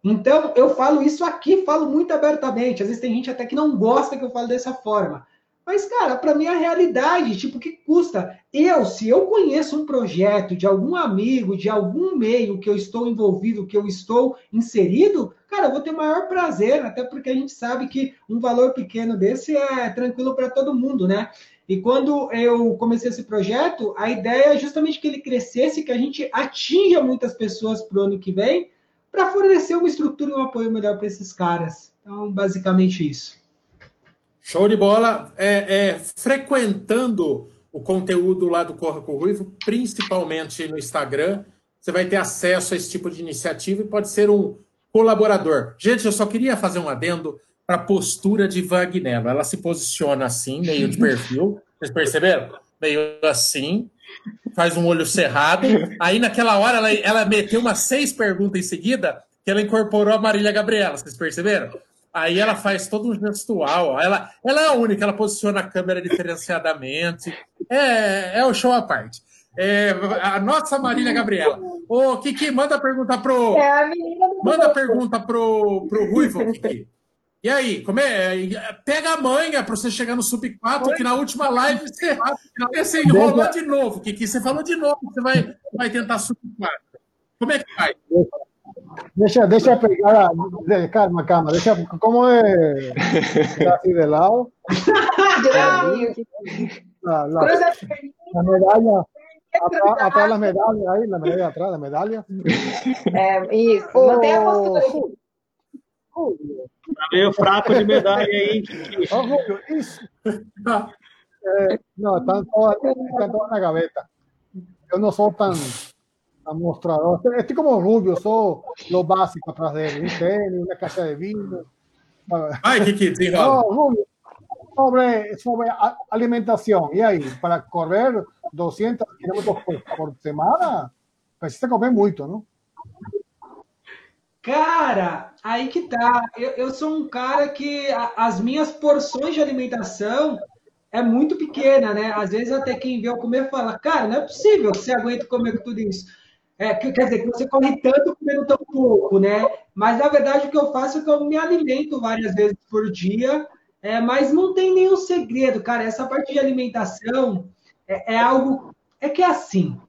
Então, eu falo isso aqui, falo muito abertamente. Às vezes tem gente até que não gosta que eu fale dessa forma. Mas, cara, para mim é a realidade. Tipo, que custa? Eu, se eu conheço um projeto de algum amigo, de algum meio que eu estou envolvido, que eu estou inserido, cara, eu vou ter o maior prazer, até porque a gente sabe que um valor pequeno desse é tranquilo para todo mundo, né? E quando eu comecei esse projeto, a ideia é justamente que ele crescesse, que a gente atinja muitas pessoas para o ano que vem, para fornecer uma estrutura e um apoio melhor para esses caras. Então, basicamente isso. Show de bola. É, é, frequentando o conteúdo lá do Corra com o Ruivo, principalmente no Instagram, você vai ter acesso a esse tipo de iniciativa e pode ser um colaborador. Gente, eu só queria fazer um adendo para a postura de Vagnello. Ela se posiciona assim, meio de perfil. Vocês perceberam? Meio assim, faz um olho cerrado. Aí, naquela hora, ela, ela meteu umas seis perguntas em seguida, que ela incorporou a Marília Gabriela. Vocês perceberam? Aí ela faz todo um gestual. Ela, ela é a única, ela posiciona a câmera diferenciadamente. É, é o show à parte. É, a nossa Marília Gabriela. Ô, Kiki, manda pergunta pro. É a menina do Manda pergunta pro, pro Ruivo, Kiki. E aí, como é? Pega a manha para você chegar no Sub 4, que na última live você, você enrolou de novo, Kiki. Você falou de novo que você vai, vai tentar Sub 4. Como é que faz? Deixa, deixa pegar a. Calma, calma. Deixa, ¿Cómo es? Así de lado. La, la, la medalla. Atrás, la medalla, ahí, la medalla atrás, la medalla. É, isso. Mantém a postura. Tá meio fraco de medalha aí. Isso. No, están todas, están todas na gaveta. Eu não sou tão mostrador. Estoy como Rubio, soy lo básico atrás de él. Un tenis, una casa de vino. Ay, Kiki, sí, no, Rubio, sobre, sobre alimentación. Y ahí, para correr 200 kilómetros por, por, semana, precisa comer muito, não? Cara, aí que tá. Eu, eu sou um cara que a, as minhas porções de alimentação é muito pequena, né? Às vezes até quem vê eu comer fala, cara, não é possível que você aguente comer tudo isso. É, quer dizer, que você corre tanto comendo tão pouco, né? Mas na verdade o que eu faço é que eu me alimento várias vezes por dia, é, mas não tem nenhum segredo, cara. Essa parte de alimentação é, é algo. É que é assim.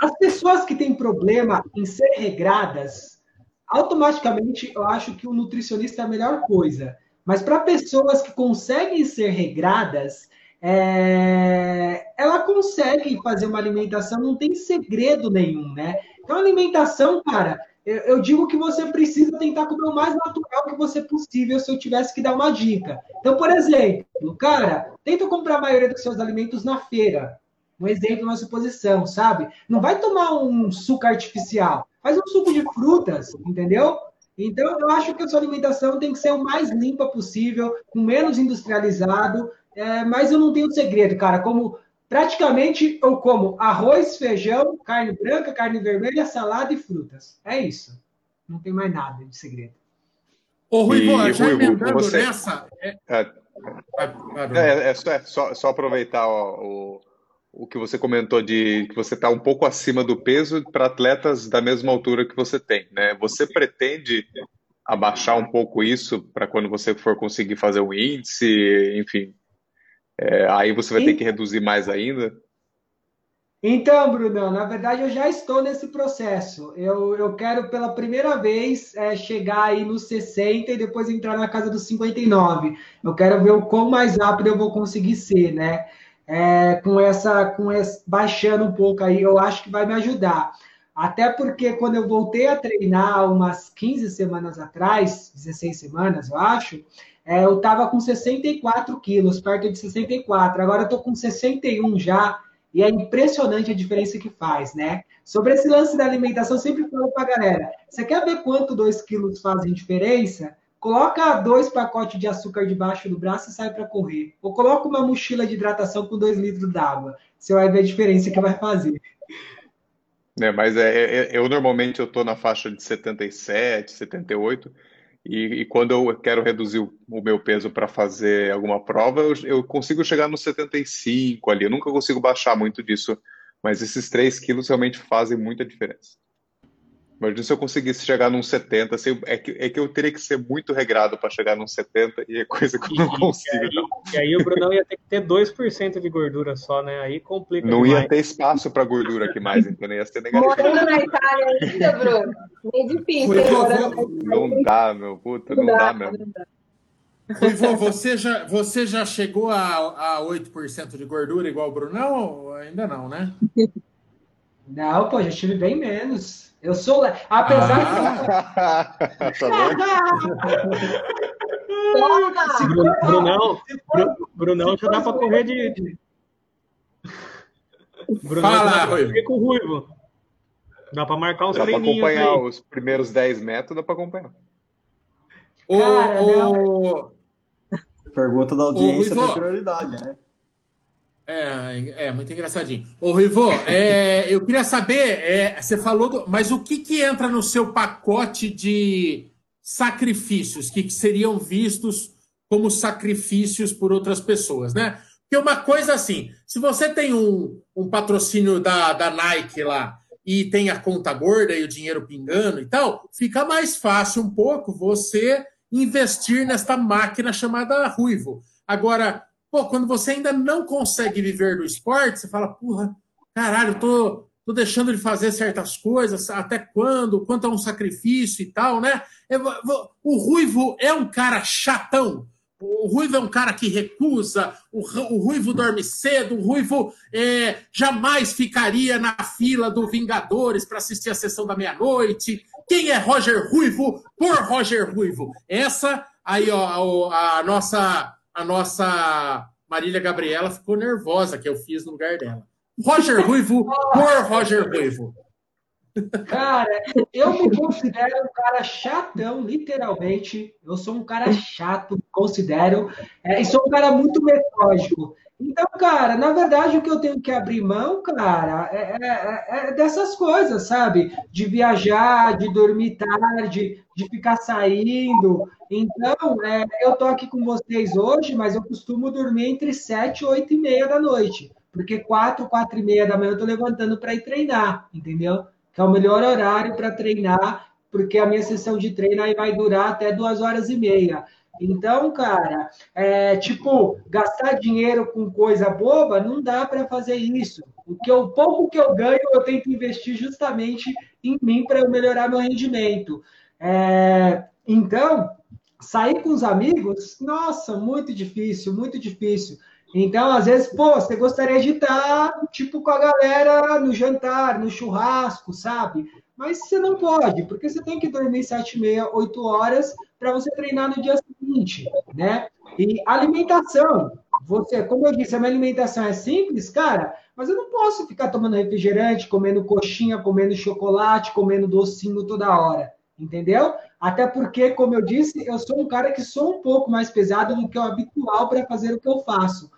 As pessoas que têm problema em ser regradas, automaticamente eu acho que o nutricionista é a melhor coisa. Mas para pessoas que conseguem ser regradas, é, ela consegue fazer uma alimentação, não tem segredo nenhum, né? Então, alimentação, cara, eu, eu, digo que você precisa tentar comer o mais natural que você possível, se eu tivesse que dar uma dica. Então, por exemplo, cara, tenta comprar a maioria dos seus alimentos na feira. Um exemplo, uma suposição, sabe? Não vai tomar um suco artificial, faz um suco de frutas, entendeu? Então, eu acho que a sua alimentação tem que ser o mais limpa possível, com menos industrializado, é, mas eu não tenho segredo, cara. Como praticamente eu como arroz, feijão, carne branca, carne vermelha, salada e frutas. É isso. Não tem mais nada de segredo. Ô, Rui, e, já Rui, emendando você... nessa. É... É, é, é, só, é só, só, aproveitar ó, o, o que você comentou de que você está um pouco acima do peso para atletas da mesma altura que você tem, né? Você pretende abaixar um pouco isso para quando você for conseguir fazer um índice, enfim, é, aí você vai ter que reduzir mais ainda? Então, Brunão, na verdade eu já estou nesse processo. Eu, eu quero pela primeira vez é, chegar aí nos 60 e depois entrar na casa dos 59. Eu quero ver o quão mais rápido eu vou conseguir ser, né? É, com essa, com esse, baixando um pouco aí, eu acho que vai me ajudar. Até porque quando eu voltei a treinar umas 15 semanas atrás, 16 semanas, eu acho, é, eu estava com 64 quilos, perto de 64. Agora eu estou com 61 já e é impressionante a diferença que faz, né? Sobre esse lance da alimentação, eu sempre falo para a galera: você quer ver quanto 2 quilos fazem diferença? Coloca dois pacotes de açúcar debaixo do braço e sai para correr. Ou coloca uma mochila de hidratação com 2 litros d'água. Você vai ver a diferença que vai fazer. É, mas é, é, é eu normalmente eu estou na faixa de 77, 78. E, e, quando eu quero reduzir o, o meu peso para fazer alguma prova, eu, eu, consigo chegar no 75 ali. Eu nunca consigo baixar muito disso, mas esses 3 quilos realmente fazem muita diferença. Imagina se eu conseguisse chegar num 70, assim, é, que, é que eu teria que ser muito regrado para chegar num 70 e é coisa que eu não consigo. E aí, não. E aí o Brunão ia ter que ter 2% de gordura só, né? Aí complica. Não demais. ia ter espaço para gordura aqui mais, então ia ser negativo. Morando na Itália ainda, Bruno. É difícil. Não dá, meu puta, não, não dá, dá mesmo. Ruivô, você já, você já chegou a, a 8% de gordura igual o Brunão ainda não, né? Não, pô, já estive bem menos. Eu sou. Apesar ah. que. Toma! Brunão, Brunão já dá para correr de. de... Brunão Fala, correr com o Ruivo. Dá para marcar uns dá treininhos. Dá para acompanhar aí. os primeiros 10 metros, dá para acompanhar. Ô, ô... Pergunta da audiência tem prioridade, né? É, é muito engraçadinho. Ô, Rivô, é, eu queria saber, é, você falou, do, mas o que, que entra no seu pacote de sacrifícios que, que seriam vistos como sacrifícios por outras pessoas, né? Porque uma coisa assim, se você tem um, um patrocínio da, da Nike lá e tem a conta gorda e o dinheiro pingando e tal, fica mais fácil um pouco você investir nesta máquina chamada Ruivo. Agora, Pô, quando você ainda não consegue viver do esporte, você fala, porra, caralho, eu tô, tô deixando de fazer certas coisas, até quando? Quanto é um sacrifício e tal, né? O Ruivo é um cara chatão. O Ruivo é um cara que recusa, o, o Ruivo dorme cedo, o Ruivo é, jamais ficaria na fila do Vingadores para assistir a sessão da meia-noite. Quem é Roger Ruivo por Roger Ruivo? Essa aí, ó, a, a nossa a nossa Marília Gabriela ficou nervosa que eu fiz no lugar dela. Roger Ruivo por Roger Ruivo. Cara, eu me considero um cara chatão, literalmente. Eu sou um cara chato, considero. É, e sou um cara muito metódico. Então, cara, na verdade, o que eu tenho que abrir mão, cara, é, é, é, é dessas coisas, sabe? De viajar, de dormir tarde, de ficar saindo. Então, é, eu tô aqui com vocês hoje, mas eu costumo dormir entre 7 e 8 e meia da noite. Porque 4, 4 e meia da manhã eu tô levantando para ir treinar, entendeu? Que é o melhor horário para treinar, porque a minha sessão de treino aí vai durar até duas horas e meia. Então, cara, é, tipo, gastar dinheiro com coisa boba, não dá para fazer isso. O que eu, pouco que eu ganho, eu tento investir justamente em mim para eu melhorar meu rendimento. É, então, sair com os amigos, nossa, muito difícil, muito difícil. Então, às vezes, pô, você gostaria de estar, tipo, com a galera no jantar, no churrasco, sabe? Mas você não pode, porque você tem que dormir sete e meia, oito horas para você treinar no dia seguinte, né? E alimentação, você, como eu disse, a minha alimentação é simples, cara, mas eu não posso ficar tomando refrigerante, comendo coxinha, comendo chocolate, comendo docinho toda hora, entendeu? Até porque, como eu disse, eu sou um cara que sou um pouco mais pesado do que o habitual para fazer o que eu faço.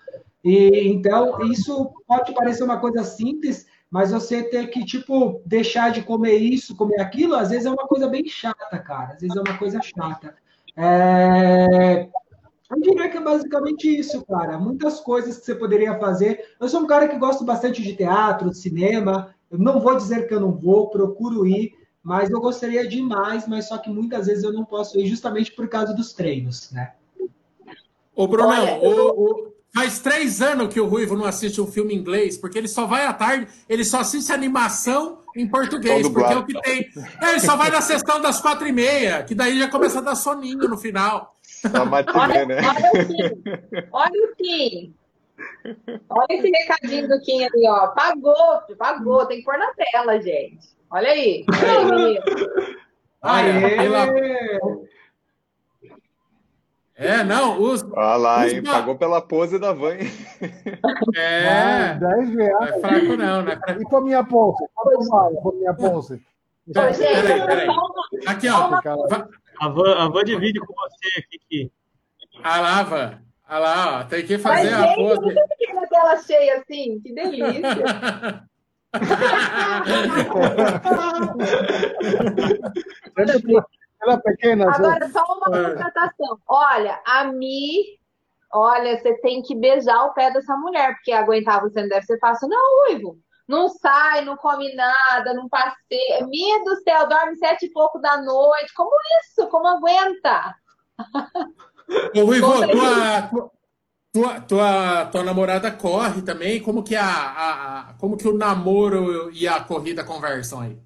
E então isso pode parecer uma coisa simples, mas você ter que, tipo, deixar de comer isso, comer aquilo, às vezes é uma coisa bem chata, cara. Às vezes é uma coisa chata. É... Eu diria que é basicamente isso, cara. Muitas coisas que você poderia fazer. Eu sou um cara que gosto bastante de teatro, de cinema. Eu não vou dizer que eu não vou, procuro ir, mas eu gostaria demais, mas só que muitas vezes eu não posso ir justamente por causa dos treinos, né? Ô, Brunão, o, o, Faz três anos que o Ruivo não assiste um filme em inglês, porque ele só vai à tarde, ele só assiste animação em português, Só porque é o que tem. É, ele só vai na sessão das quatro e meia, que daí já começa a dar soninho no final. Só matinê, Olha, né? olha o Kim. Olha o Kim. Olha esse recadinho do Kim ali, ó. Pagou, pagou. Tem que pôr na tela, gente. Olha aí. Olha aí, menino. Olha, Aê! É, não, os. Olha lá, os hein? ba- Pagou pela pose da van, hein? É, 10 não reais. é fraco não, né? E por minha pose? Quanto vale por minha pose? Peraí, peraí, Aqui, ó. A Van, a Van divide com você aqui. Que... Ah lá, Van. Ah lá, ó. Tem que Mas, fazer a gente, eu pose. nunca fiquei na tela cheia assim. Que delícia. Era pequena. Agora, só uma É. contratação. Olha, a Mi, olha, você tem que beijar o pé dessa mulher, porque aguentar você não deve ser fácil, não, Ruivo. Não sai, não come nada, não passeia. Minha do céu, dorme sete e pouco da noite. Como isso? Como aguenta? Ô, Ruivo, tua, tua, tua, tua, namorada corre também? Como que, a, a, a- como que o namoro e a corrida conversam aí?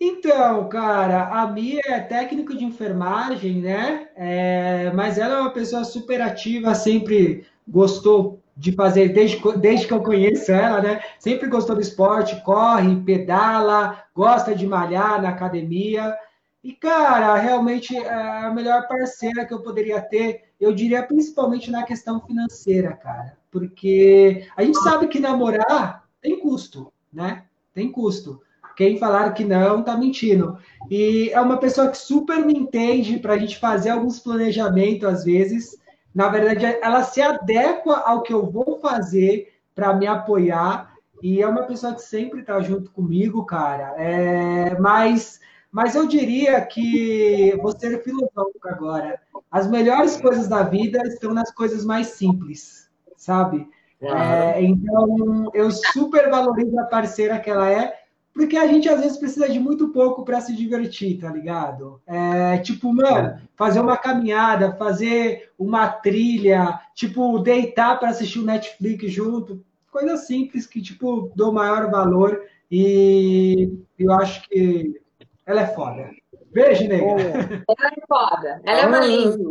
Então, cara, a Mia é técnico de enfermagem, né? É, mas ela é uma pessoa super ativa, sempre gostou de fazer, desde, desde que eu conheço ela, né? Sempre gostou do esporte, corre, pedala, gosta de malhar na academia. E, cara, realmente é a melhor parceira que eu poderia ter, eu diria principalmente na questão financeira, cara. Porque a gente sabe que namorar tem custo, né? Tem custo. Quem falar que não, tá mentindo. E é uma pessoa que super me entende para a gente fazer alguns planejamentos às vezes. Na verdade, ela se adequa ao que eu vou fazer para me apoiar. E é uma pessoa que sempre tá junto comigo, cara. É, mas, mas eu diria que vou ser filosófico agora. As melhores coisas da vida estão nas coisas mais simples, sabe? É, então, eu super valorizo a parceira que ela é, porque a gente às vezes precisa de muito pouco para se divertir, tá ligado? É, tipo, mano, fazer uma caminhada, fazer uma trilha, tipo, deitar para assistir o Netflix junto, coisa simples que, tipo, dou maior valor e eu acho que ela é foda. Beijo, nega. Ela é foda. Ela é uma linda.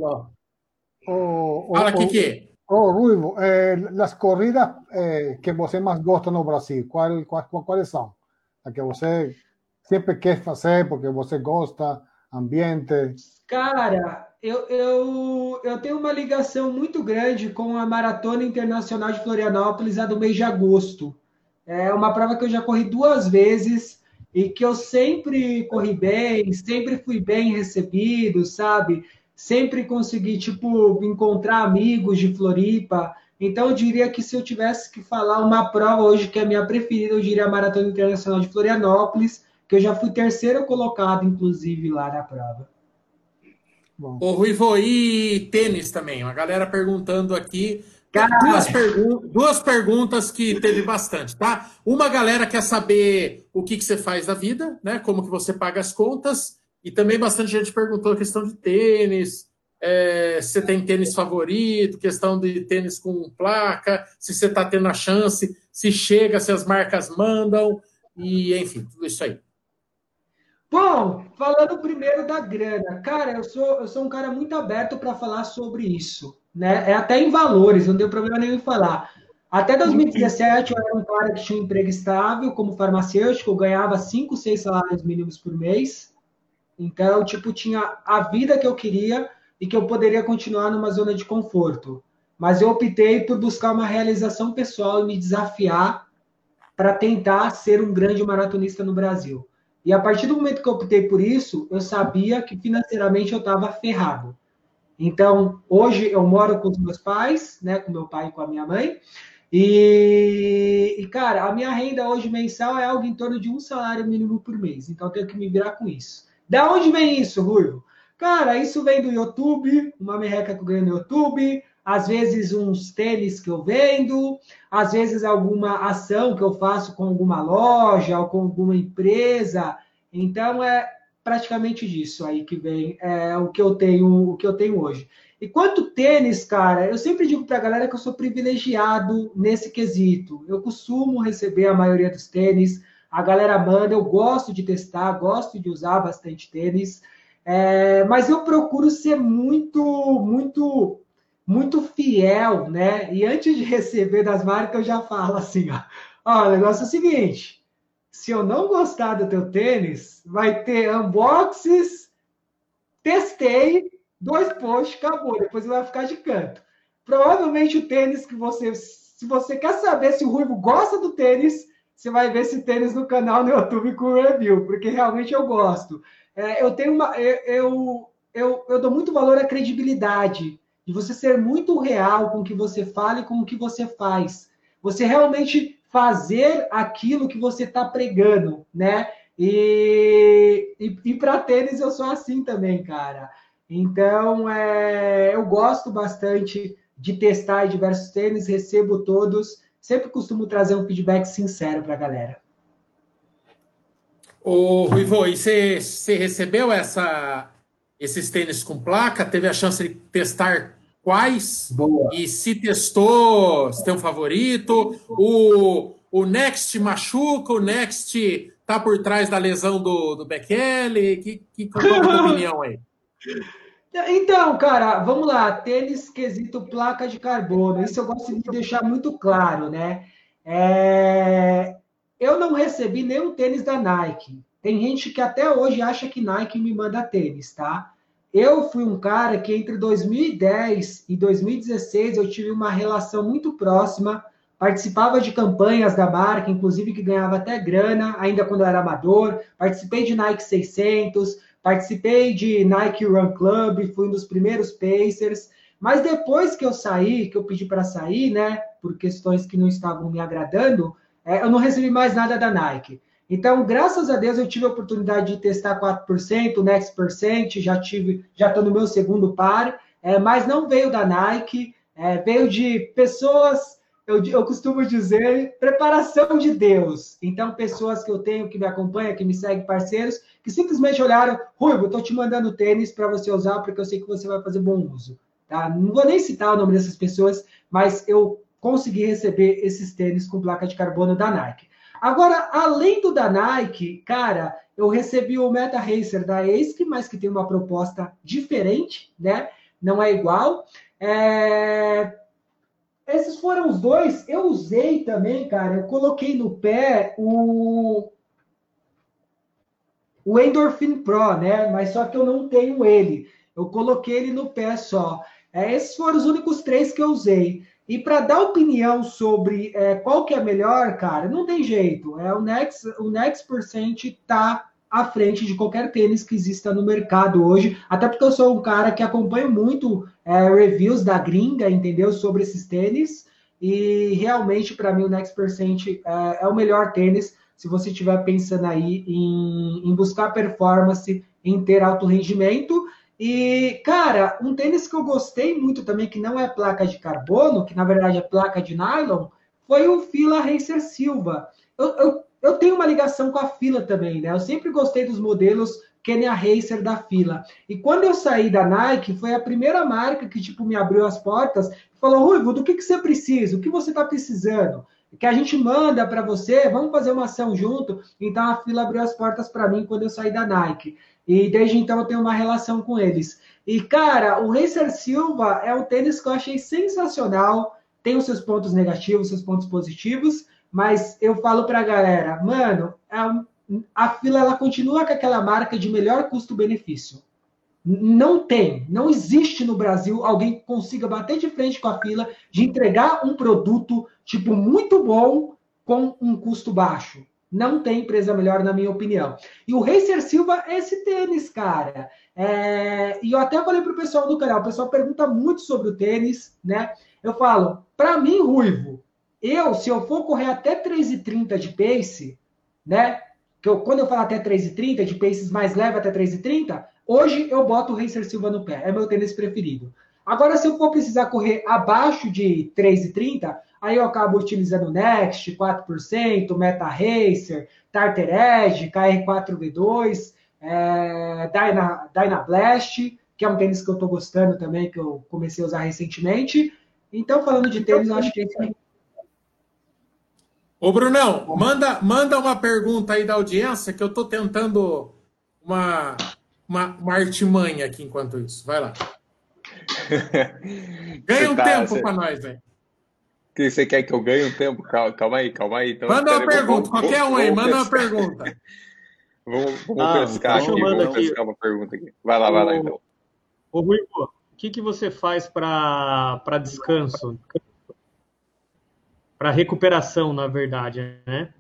Oh, oh, Fala, oh, Kiki. oh, Ruivo, eh, las corridas eh, que você mais gosta no Brasil, qual, qual, qual- quais são? A que você sempre quer fazer porque você gosta, ambiente. Cara, eu, eu, eu tenho uma ligação muito grande com a Maratona Internacional de Florianópolis, a do mês de agosto. É uma prova que eu já corri duas vezes e que eu sempre corri bem, sempre fui bem recebido, sabe? Sempre consegui, tipo, encontrar amigos de Floripa. Então, eu diria que se eu tivesse que falar uma prova hoje que é a minha preferida, eu diria a Maratona Internacional de Florianópolis, que eu já fui terceiro colocado, inclusive, lá na prova. Bom, Ô, Ruivo, e tênis também? Uma galera perguntando aqui. Duas, pergun- duas perguntas que teve bastante, tá? Uma galera quer saber o que, que você faz da vida, né? Como que você paga as contas. E também bastante gente perguntou a questão de tênis, é, se você tem tênis favorito, questão de tênis com placa, se você está tendo a chance, se chega, se as marcas mandam, e enfim, tudo isso aí. Bom, falando primeiro da grana, cara, eu sou, eu sou um cara muito aberto para falar sobre isso, né? É até em valores, não deu problema nenhum em falar. Até 2017 eu era um cara que tinha um emprego estável como farmacêutico, eu ganhava 5, 6 salários mínimos por mês. Então, tipo, tinha a vida que eu queria e que eu poderia continuar numa zona de conforto. Mas eu optei por buscar uma realização pessoal e me desafiar para tentar ser um grande maratonista no Brasil. E a partir do momento que eu optei por isso, eu sabia que financeiramente eu estava ferrado. Então, hoje eu moro com os meus pais, né, com meu pai e com a minha mãe. E, e, cara, a minha renda hoje mensal é algo em torno de um salário mínimo por mês. Então, eu tenho que me virar com isso. Da onde vem isso, Ruivo? Cara, isso vem do YouTube, uma merreca que eu ganho no YouTube, às vezes uns tênis que eu vendo, às vezes alguma ação que eu faço com alguma loja ou com alguma empresa. Então, é praticamente disso aí que vem é, o que eu tenho, o que eu tenho hoje. E quanto tênis, cara, eu sempre digo para a galera que eu sou privilegiado nesse quesito. Eu costumo receber a maioria dos tênis, a galera manda, eu gosto de testar, gosto de usar bastante tênis, é, mas eu procuro ser muito, muito, muito fiel, né? E antes de receber das marcas, eu já falo assim, ó, ó o negócio é o seguinte, se eu não gostar do teu tênis, vai ter unboxes, testei, dois posts, acabou. Depois ele vai ficar de canto. Provavelmente o tênis que você. Se você quer saber se o Ruivo gosta do tênis, você vai ver esse tênis no canal no YouTube com review, porque realmente eu gosto. É, eu tenho uma. Eu, eu, eu dou muito valor à credibilidade, de você ser muito real com o que você fala e com o que você faz. Você realmente fazer aquilo que você está pregando, né? E, e, e para tênis eu sou assim também, cara. Então, é, eu gosto bastante de testar diversos tênis, recebo todos, sempre costumo trazer um feedback sincero para a galera. Ô, Ruivo, e você, recebeu essa, esses tênis com placa? Teve a chance de testar quais? Boa. E se testou, se tem um favorito? O, o Next machuca, o Next tá por trás da lesão do, do Bekele? Que, que, qual é a tua opinião aí? Então, cara, vamos lá. Tênis quesito placa de carbono. Isso eu gosto de deixar muito claro, né? É... Eu não recebi nenhum tênis da Nike. Tem gente que até hoje acha que Nike me manda tênis, tá? Eu fui um cara que entre 2010 e 2016 eu tive uma relação muito próxima, participava de campanhas da marca, inclusive que ganhava até grana, ainda quando eu era amador, participei de Nike 600, Participei de Nike Run Club, fui um dos primeiros Pacers, mas depois que eu saí, que eu pedi para sair, né, por questões que não estavam me agradando, eu não recebi mais nada da Nike. Então, graças a Deus, eu tive a oportunidade de testar 4%, Next Percent, já tive, já estou no meu segundo par, é, mas não veio da Nike, é, veio de pessoas eu, eu costumo dizer, preparação de Deus. Então, pessoas que eu tenho que me acompanham, que me seguem, parceiros, que simplesmente olharam, Ruivo, estou te mandando tênis para você usar, porque eu sei que você vai fazer bom uso. Tá? Não vou nem citar o nome dessas pessoas, mas eu consegui receber esses tênis com placa de carbono da Nike. Agora, além do da Nike, cara, eu recebi o Meta Racer da ASIC, mas que tem uma proposta diferente, né? Não é igual. É... Esses foram os dois. Eu usei também, cara. Eu coloquei no pé o o Endorphin Pro, né? Mas só que eu não tenho ele. Eu coloquei ele no pé só. É, esses foram os únicos três que eu usei. E para dar opinião sobre é, qual que é melhor, cara, não tem jeito. É o Next, o Next Percent tá à frente de qualquer tênis que exista no mercado hoje. Até porque eu sou um cara que acompanho muito é, reviews da gringa, entendeu? Sobre esses tênis. E realmente, para mim, o Next Percent é, é, o melhor tênis se você estiver pensando aí em, em buscar performance, em ter alto rendimento. E, cara, um tênis que eu gostei muito também, que não é placa de carbono, que na verdade é placa de nylon, foi o Fila Racer Silva. Eu, eu eu tenho uma ligação com a fila também, né? Eu sempre gostei dos modelos Kenya Racer da fila. E quando eu saí da Nike, foi a primeira marca que tipo me abriu as portas e falou: Ruivo, do que, que você precisa? O que você está precisando? Que a gente manda para você, vamos fazer uma ação junto. Então a fila abriu as portas para mim quando eu saí da Nike. E desde então eu tenho uma relação com eles. E cara, o Racer Silva é um tênis que eu achei sensacional. Tem os seus pontos negativos, seus pontos positivos mas eu falo para a galera, mano, a, a fila ela continua com aquela marca de melhor custo-benefício. Não tem, não existe no Brasil alguém que consiga bater de frente com a fila de entregar um produto tipo muito bom com um custo baixo. Não tem empresa melhor, na minha opinião. E o Racer Silva é esse tênis, cara. É... E eu até falei pro pessoal do canal, o pessoal pergunta muito sobre o tênis, né? Eu falo, para mim, Ruivo, eu, se eu for correr até 3,30 de pace, né? Que eu, quando eu falo até 3,30, de paces mais leve até 3,30, hoje eu boto o Racer Silva no pé. É meu tênis preferido. Agora, se eu for precisar correr abaixo de 3,30, aí eu acabo utilizando Next, 4%, Meta Racer, Tartar Edge, KR4V2. é, Dyna, Dyna Blast, que é um tênis que eu estou gostando também, que eu comecei a usar recentemente. Então, falando de tênis, eu acho que é isso aí. Ô, Brunão, manda, manda uma pergunta aí da audiência que eu estou tentando uma, uma, uma artimanha aqui enquanto isso. Vai lá. Ganha um tá, tempo você... para nós, velho. Que você quer que eu ganhe um tempo? Calma, calma aí, calma aí. Então, manda uma pergunta, vamos, qualquer um aí, manda uma pergunta. vamos, vamos ah, pescar aqui, vamos aqui. pescar uma pergunta aqui. Vai lá, vai lá então. Ô, Rui, o que, que você faz para descanso? Para recuperação, na verdade, né?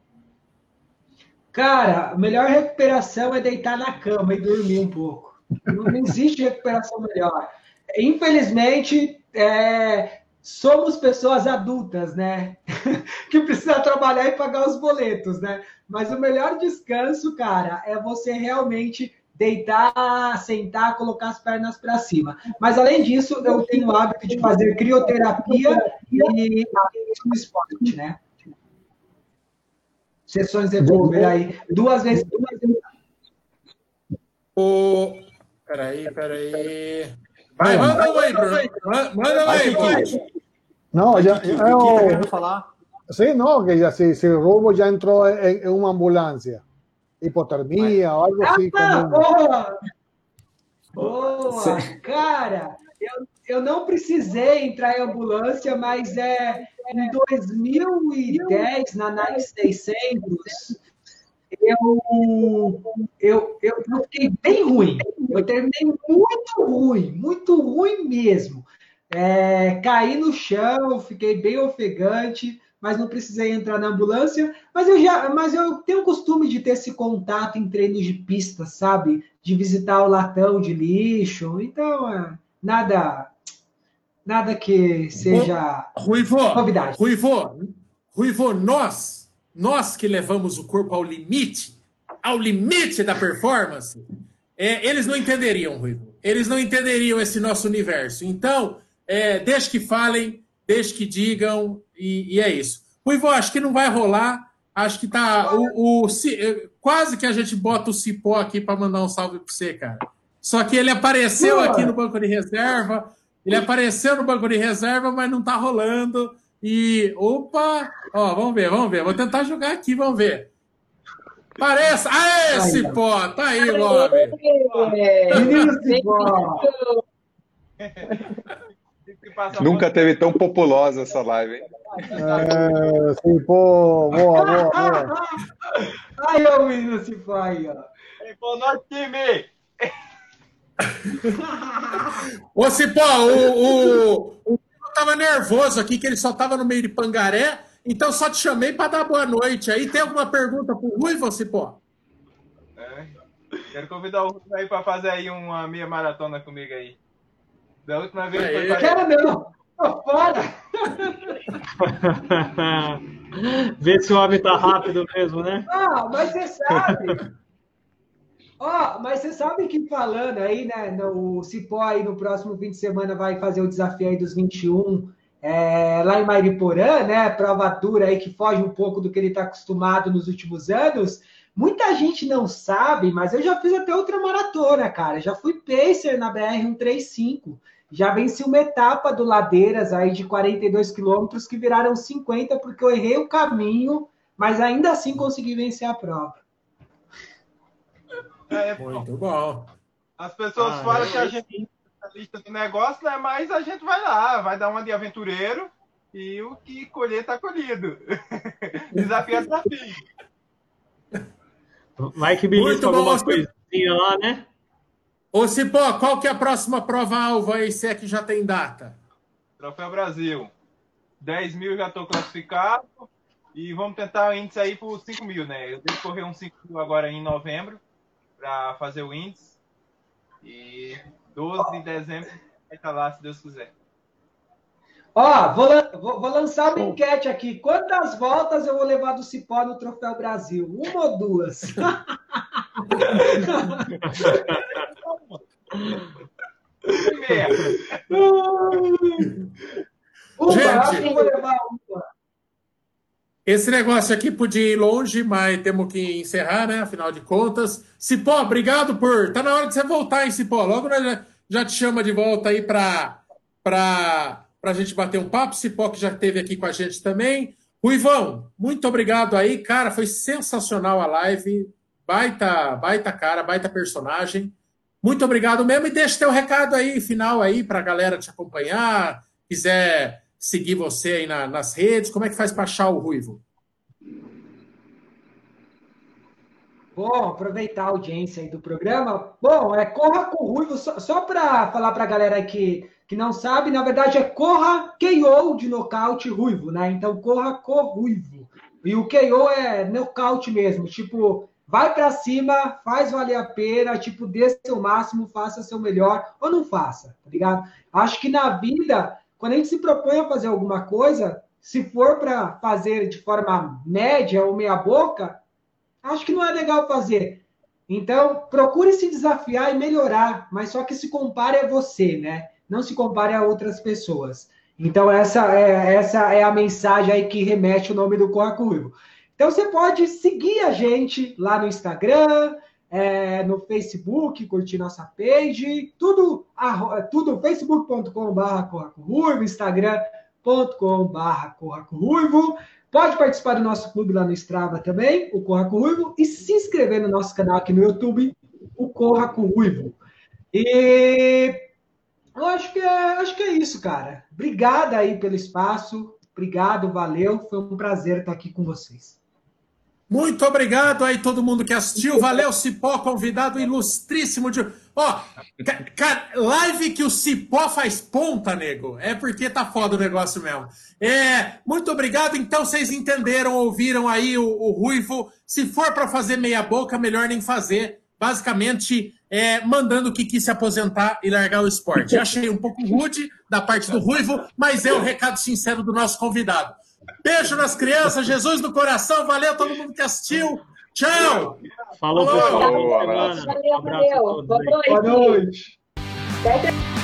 Cara, a melhor recuperação é deitar na cama e dormir um pouco. Não existe recuperação melhor. Infelizmente, é, somos pessoas adultas, né? que precisa trabalhar e pagar os boletos, né? Mas o melhor descanso, cara, é você realmente deitar, sentar, colocar as pernas para cima. Mas além disso, eu tenho o hábito de fazer crioterapia e esporte, né? Sessões de aí, duas vezes, duas vezes. O... Peraí, peraí. Vai, manda aí, Bruno. Manda aí, Bruno. No, ya, yo, falar? Sí, no, que ya si, si Robo ya entró en, en una ambulancia. hipotermia ou algo assim. Ah, como... boa! Boa! Cara, eu, eu não precisei entrar em ambulância, mas é em 2010, na Nike 600, eu, eu, eu, eu fiquei bem ruim. Eu terminei muito ruim, muito ruim mesmo. É, caí no chão, fiquei bem ofegante mas não precisei entrar na ambulância. Mas eu já, mas eu tenho o costume de ter esse contato em treinos de pista, sabe? De visitar o latão de lixo. Então, é, nada, nada que seja Ruivo, novidade. Ruivo, Ruivo, nós, nós que levamos o corpo ao limite, ao limite da performance, é, eles não entenderiam, Ruivo. Eles não entenderiam esse nosso universo. Então, é, deixe que falem, deixe que digam, e, e é isso. Ruivo, acho que não vai rolar. Acho que tá. O, o, eh, quase que a gente bota o Cipó aqui para mandar um salve para você, cara. Só que ele apareceu aqui no banco de reserva. Ele apareceu no banco de reserva, mas não tá rolando. E. Opa! Ó, vamos ver, vamos ver. Vou tentar jogar aqui, vamos ver. Parece. Aê, Cipó! Tá aí, Lobe! Menino Cipó! Nunca teve tão populosa essa live, hein? É, sim, pô, boa, boa, boa. Aí o menino se vai, ó. Boa noite, time! Ô, Cipó, o, o, o tava nervoso aqui, que ele só tava no meio de pangaré, então só te chamei para dar boa noite. Aí tem alguma pergunta pro Rui, Cipó? É, quero convidar o Rui aí para fazer aí uma meia maratona comigo aí. Da última vez é, foi. Quero não! Tô fora! Vê se o homem tá rápido mesmo, né? Ah, mas você sabe. Ó, oh, mas você sabe que falando aí, né? No, o Cipó aí no próximo fim de semana vai fazer o desafio aí dos 21 é, lá em Mariporã, né? Prova dura aí que foge um pouco do que ele está acostumado nos últimos anos. Muita gente não sabe, mas eu já fiz até outra maratona, cara. Já fui pacer na BR 135 já venci uma etapa do Ladeiras aí de 42 quilômetros que viraram 50 porque eu errei o caminho, mas ainda assim consegui vencer a prova. É, Muito bom. As pessoas ah, falam é. que a gente é lista do negócio, né? Mas a gente vai lá, vai dar uma de aventureiro e o que colher está colhido. desafio é desafio. Mike Belisco, alguma coisinha lá, né? Ô Cipó, qual que é a próxima prova-alvo aí, se é que já tem data? Troféu Brasil. 10 mil já estou classificado e vamos tentar o índice aí por 5 mil, né? Eu devo correr uns 5 mil agora em novembro para fazer o índice. E 12 de dezembro vai estar lá, se Deus quiser. Ó, vou, vou, vou, lançar uma enquete aqui. Quantas voltas eu vou levar do Cipó no Troféu Brasil? Uma ou duas? Gente, Esse negócio aqui podia ir longe, mas temos que encerrar, né? Afinal de contas. Cipó, obrigado por. Tá na hora de você voltar, hein, Cipó? Logo nós já, te chama de volta aí para para a gente bater um papo. Cipó que já esteve aqui com a gente também. Ruivão, muito obrigado aí, cara. Foi sensacional a live. Baita, baita cara, baita personagem. Muito obrigado mesmo. E deixa teu recado aí, final aí, para a galera te acompanhar. Quiser seguir você aí na, nas redes? Como é que faz para achar o Ruivo? Bom, aproveitar a audiência aí do programa. Bom, é Corra com o Ruivo, só, só para falar para a galera que, que não sabe, na verdade é Corra KO de nocaute Ruivo, né? Então Corra com Ruivo. E o KO é nocaute mesmo, tipo, vai para cima, faz valer a pena, tipo, dê seu máximo, faça seu melhor ou não faça, tá ligado? Acho que na vida quando a gente se propõe a fazer alguma coisa, se for para fazer de forma média ou meia boca, acho que não é legal fazer. Então, procure se desafiar e melhorar, mas só que se compare a você, né? Não se compare a outras pessoas. Então, essa é, essa é a mensagem aí que remete o nome do Corra Curvo. Então, você pode seguir a gente lá no Instagram, é, no Facebook, curtir nossa page, tudo, tudo facebook.com.br instagram.com.br. Pode participar do nosso clube lá no Strava também, o Corra com Ruivo, e se inscrever no nosso canal aqui no YouTube, o Corra com Ruivo. E eu acho que é, acho que é isso, cara. Obrigada aí pelo espaço. Obrigado, valeu. Foi um prazer estar aqui com vocês. Muito obrigado aí todo mundo que assistiu. Valeu, Cipó, convidado ilustríssimo de. Ó, live que o Cipó faz ponta, nego. É porque tá foda o negócio mesmo. É, muito obrigado. Então, vocês entenderam, ouviram aí o, o Ruivo. Se for para fazer meia boca, melhor nem fazer. Basicamente, é, mandando que quis se aposentar e largar o esporte. Achei um pouco rude da parte do Ruivo, mas é o recado sincero do nosso convidado. Beijo nas crianças, Jesus no coração. Valeu todo mundo que assistiu. Tchau. Falou, pessoal. Valeu, valeu. Boa noite. Boa noite.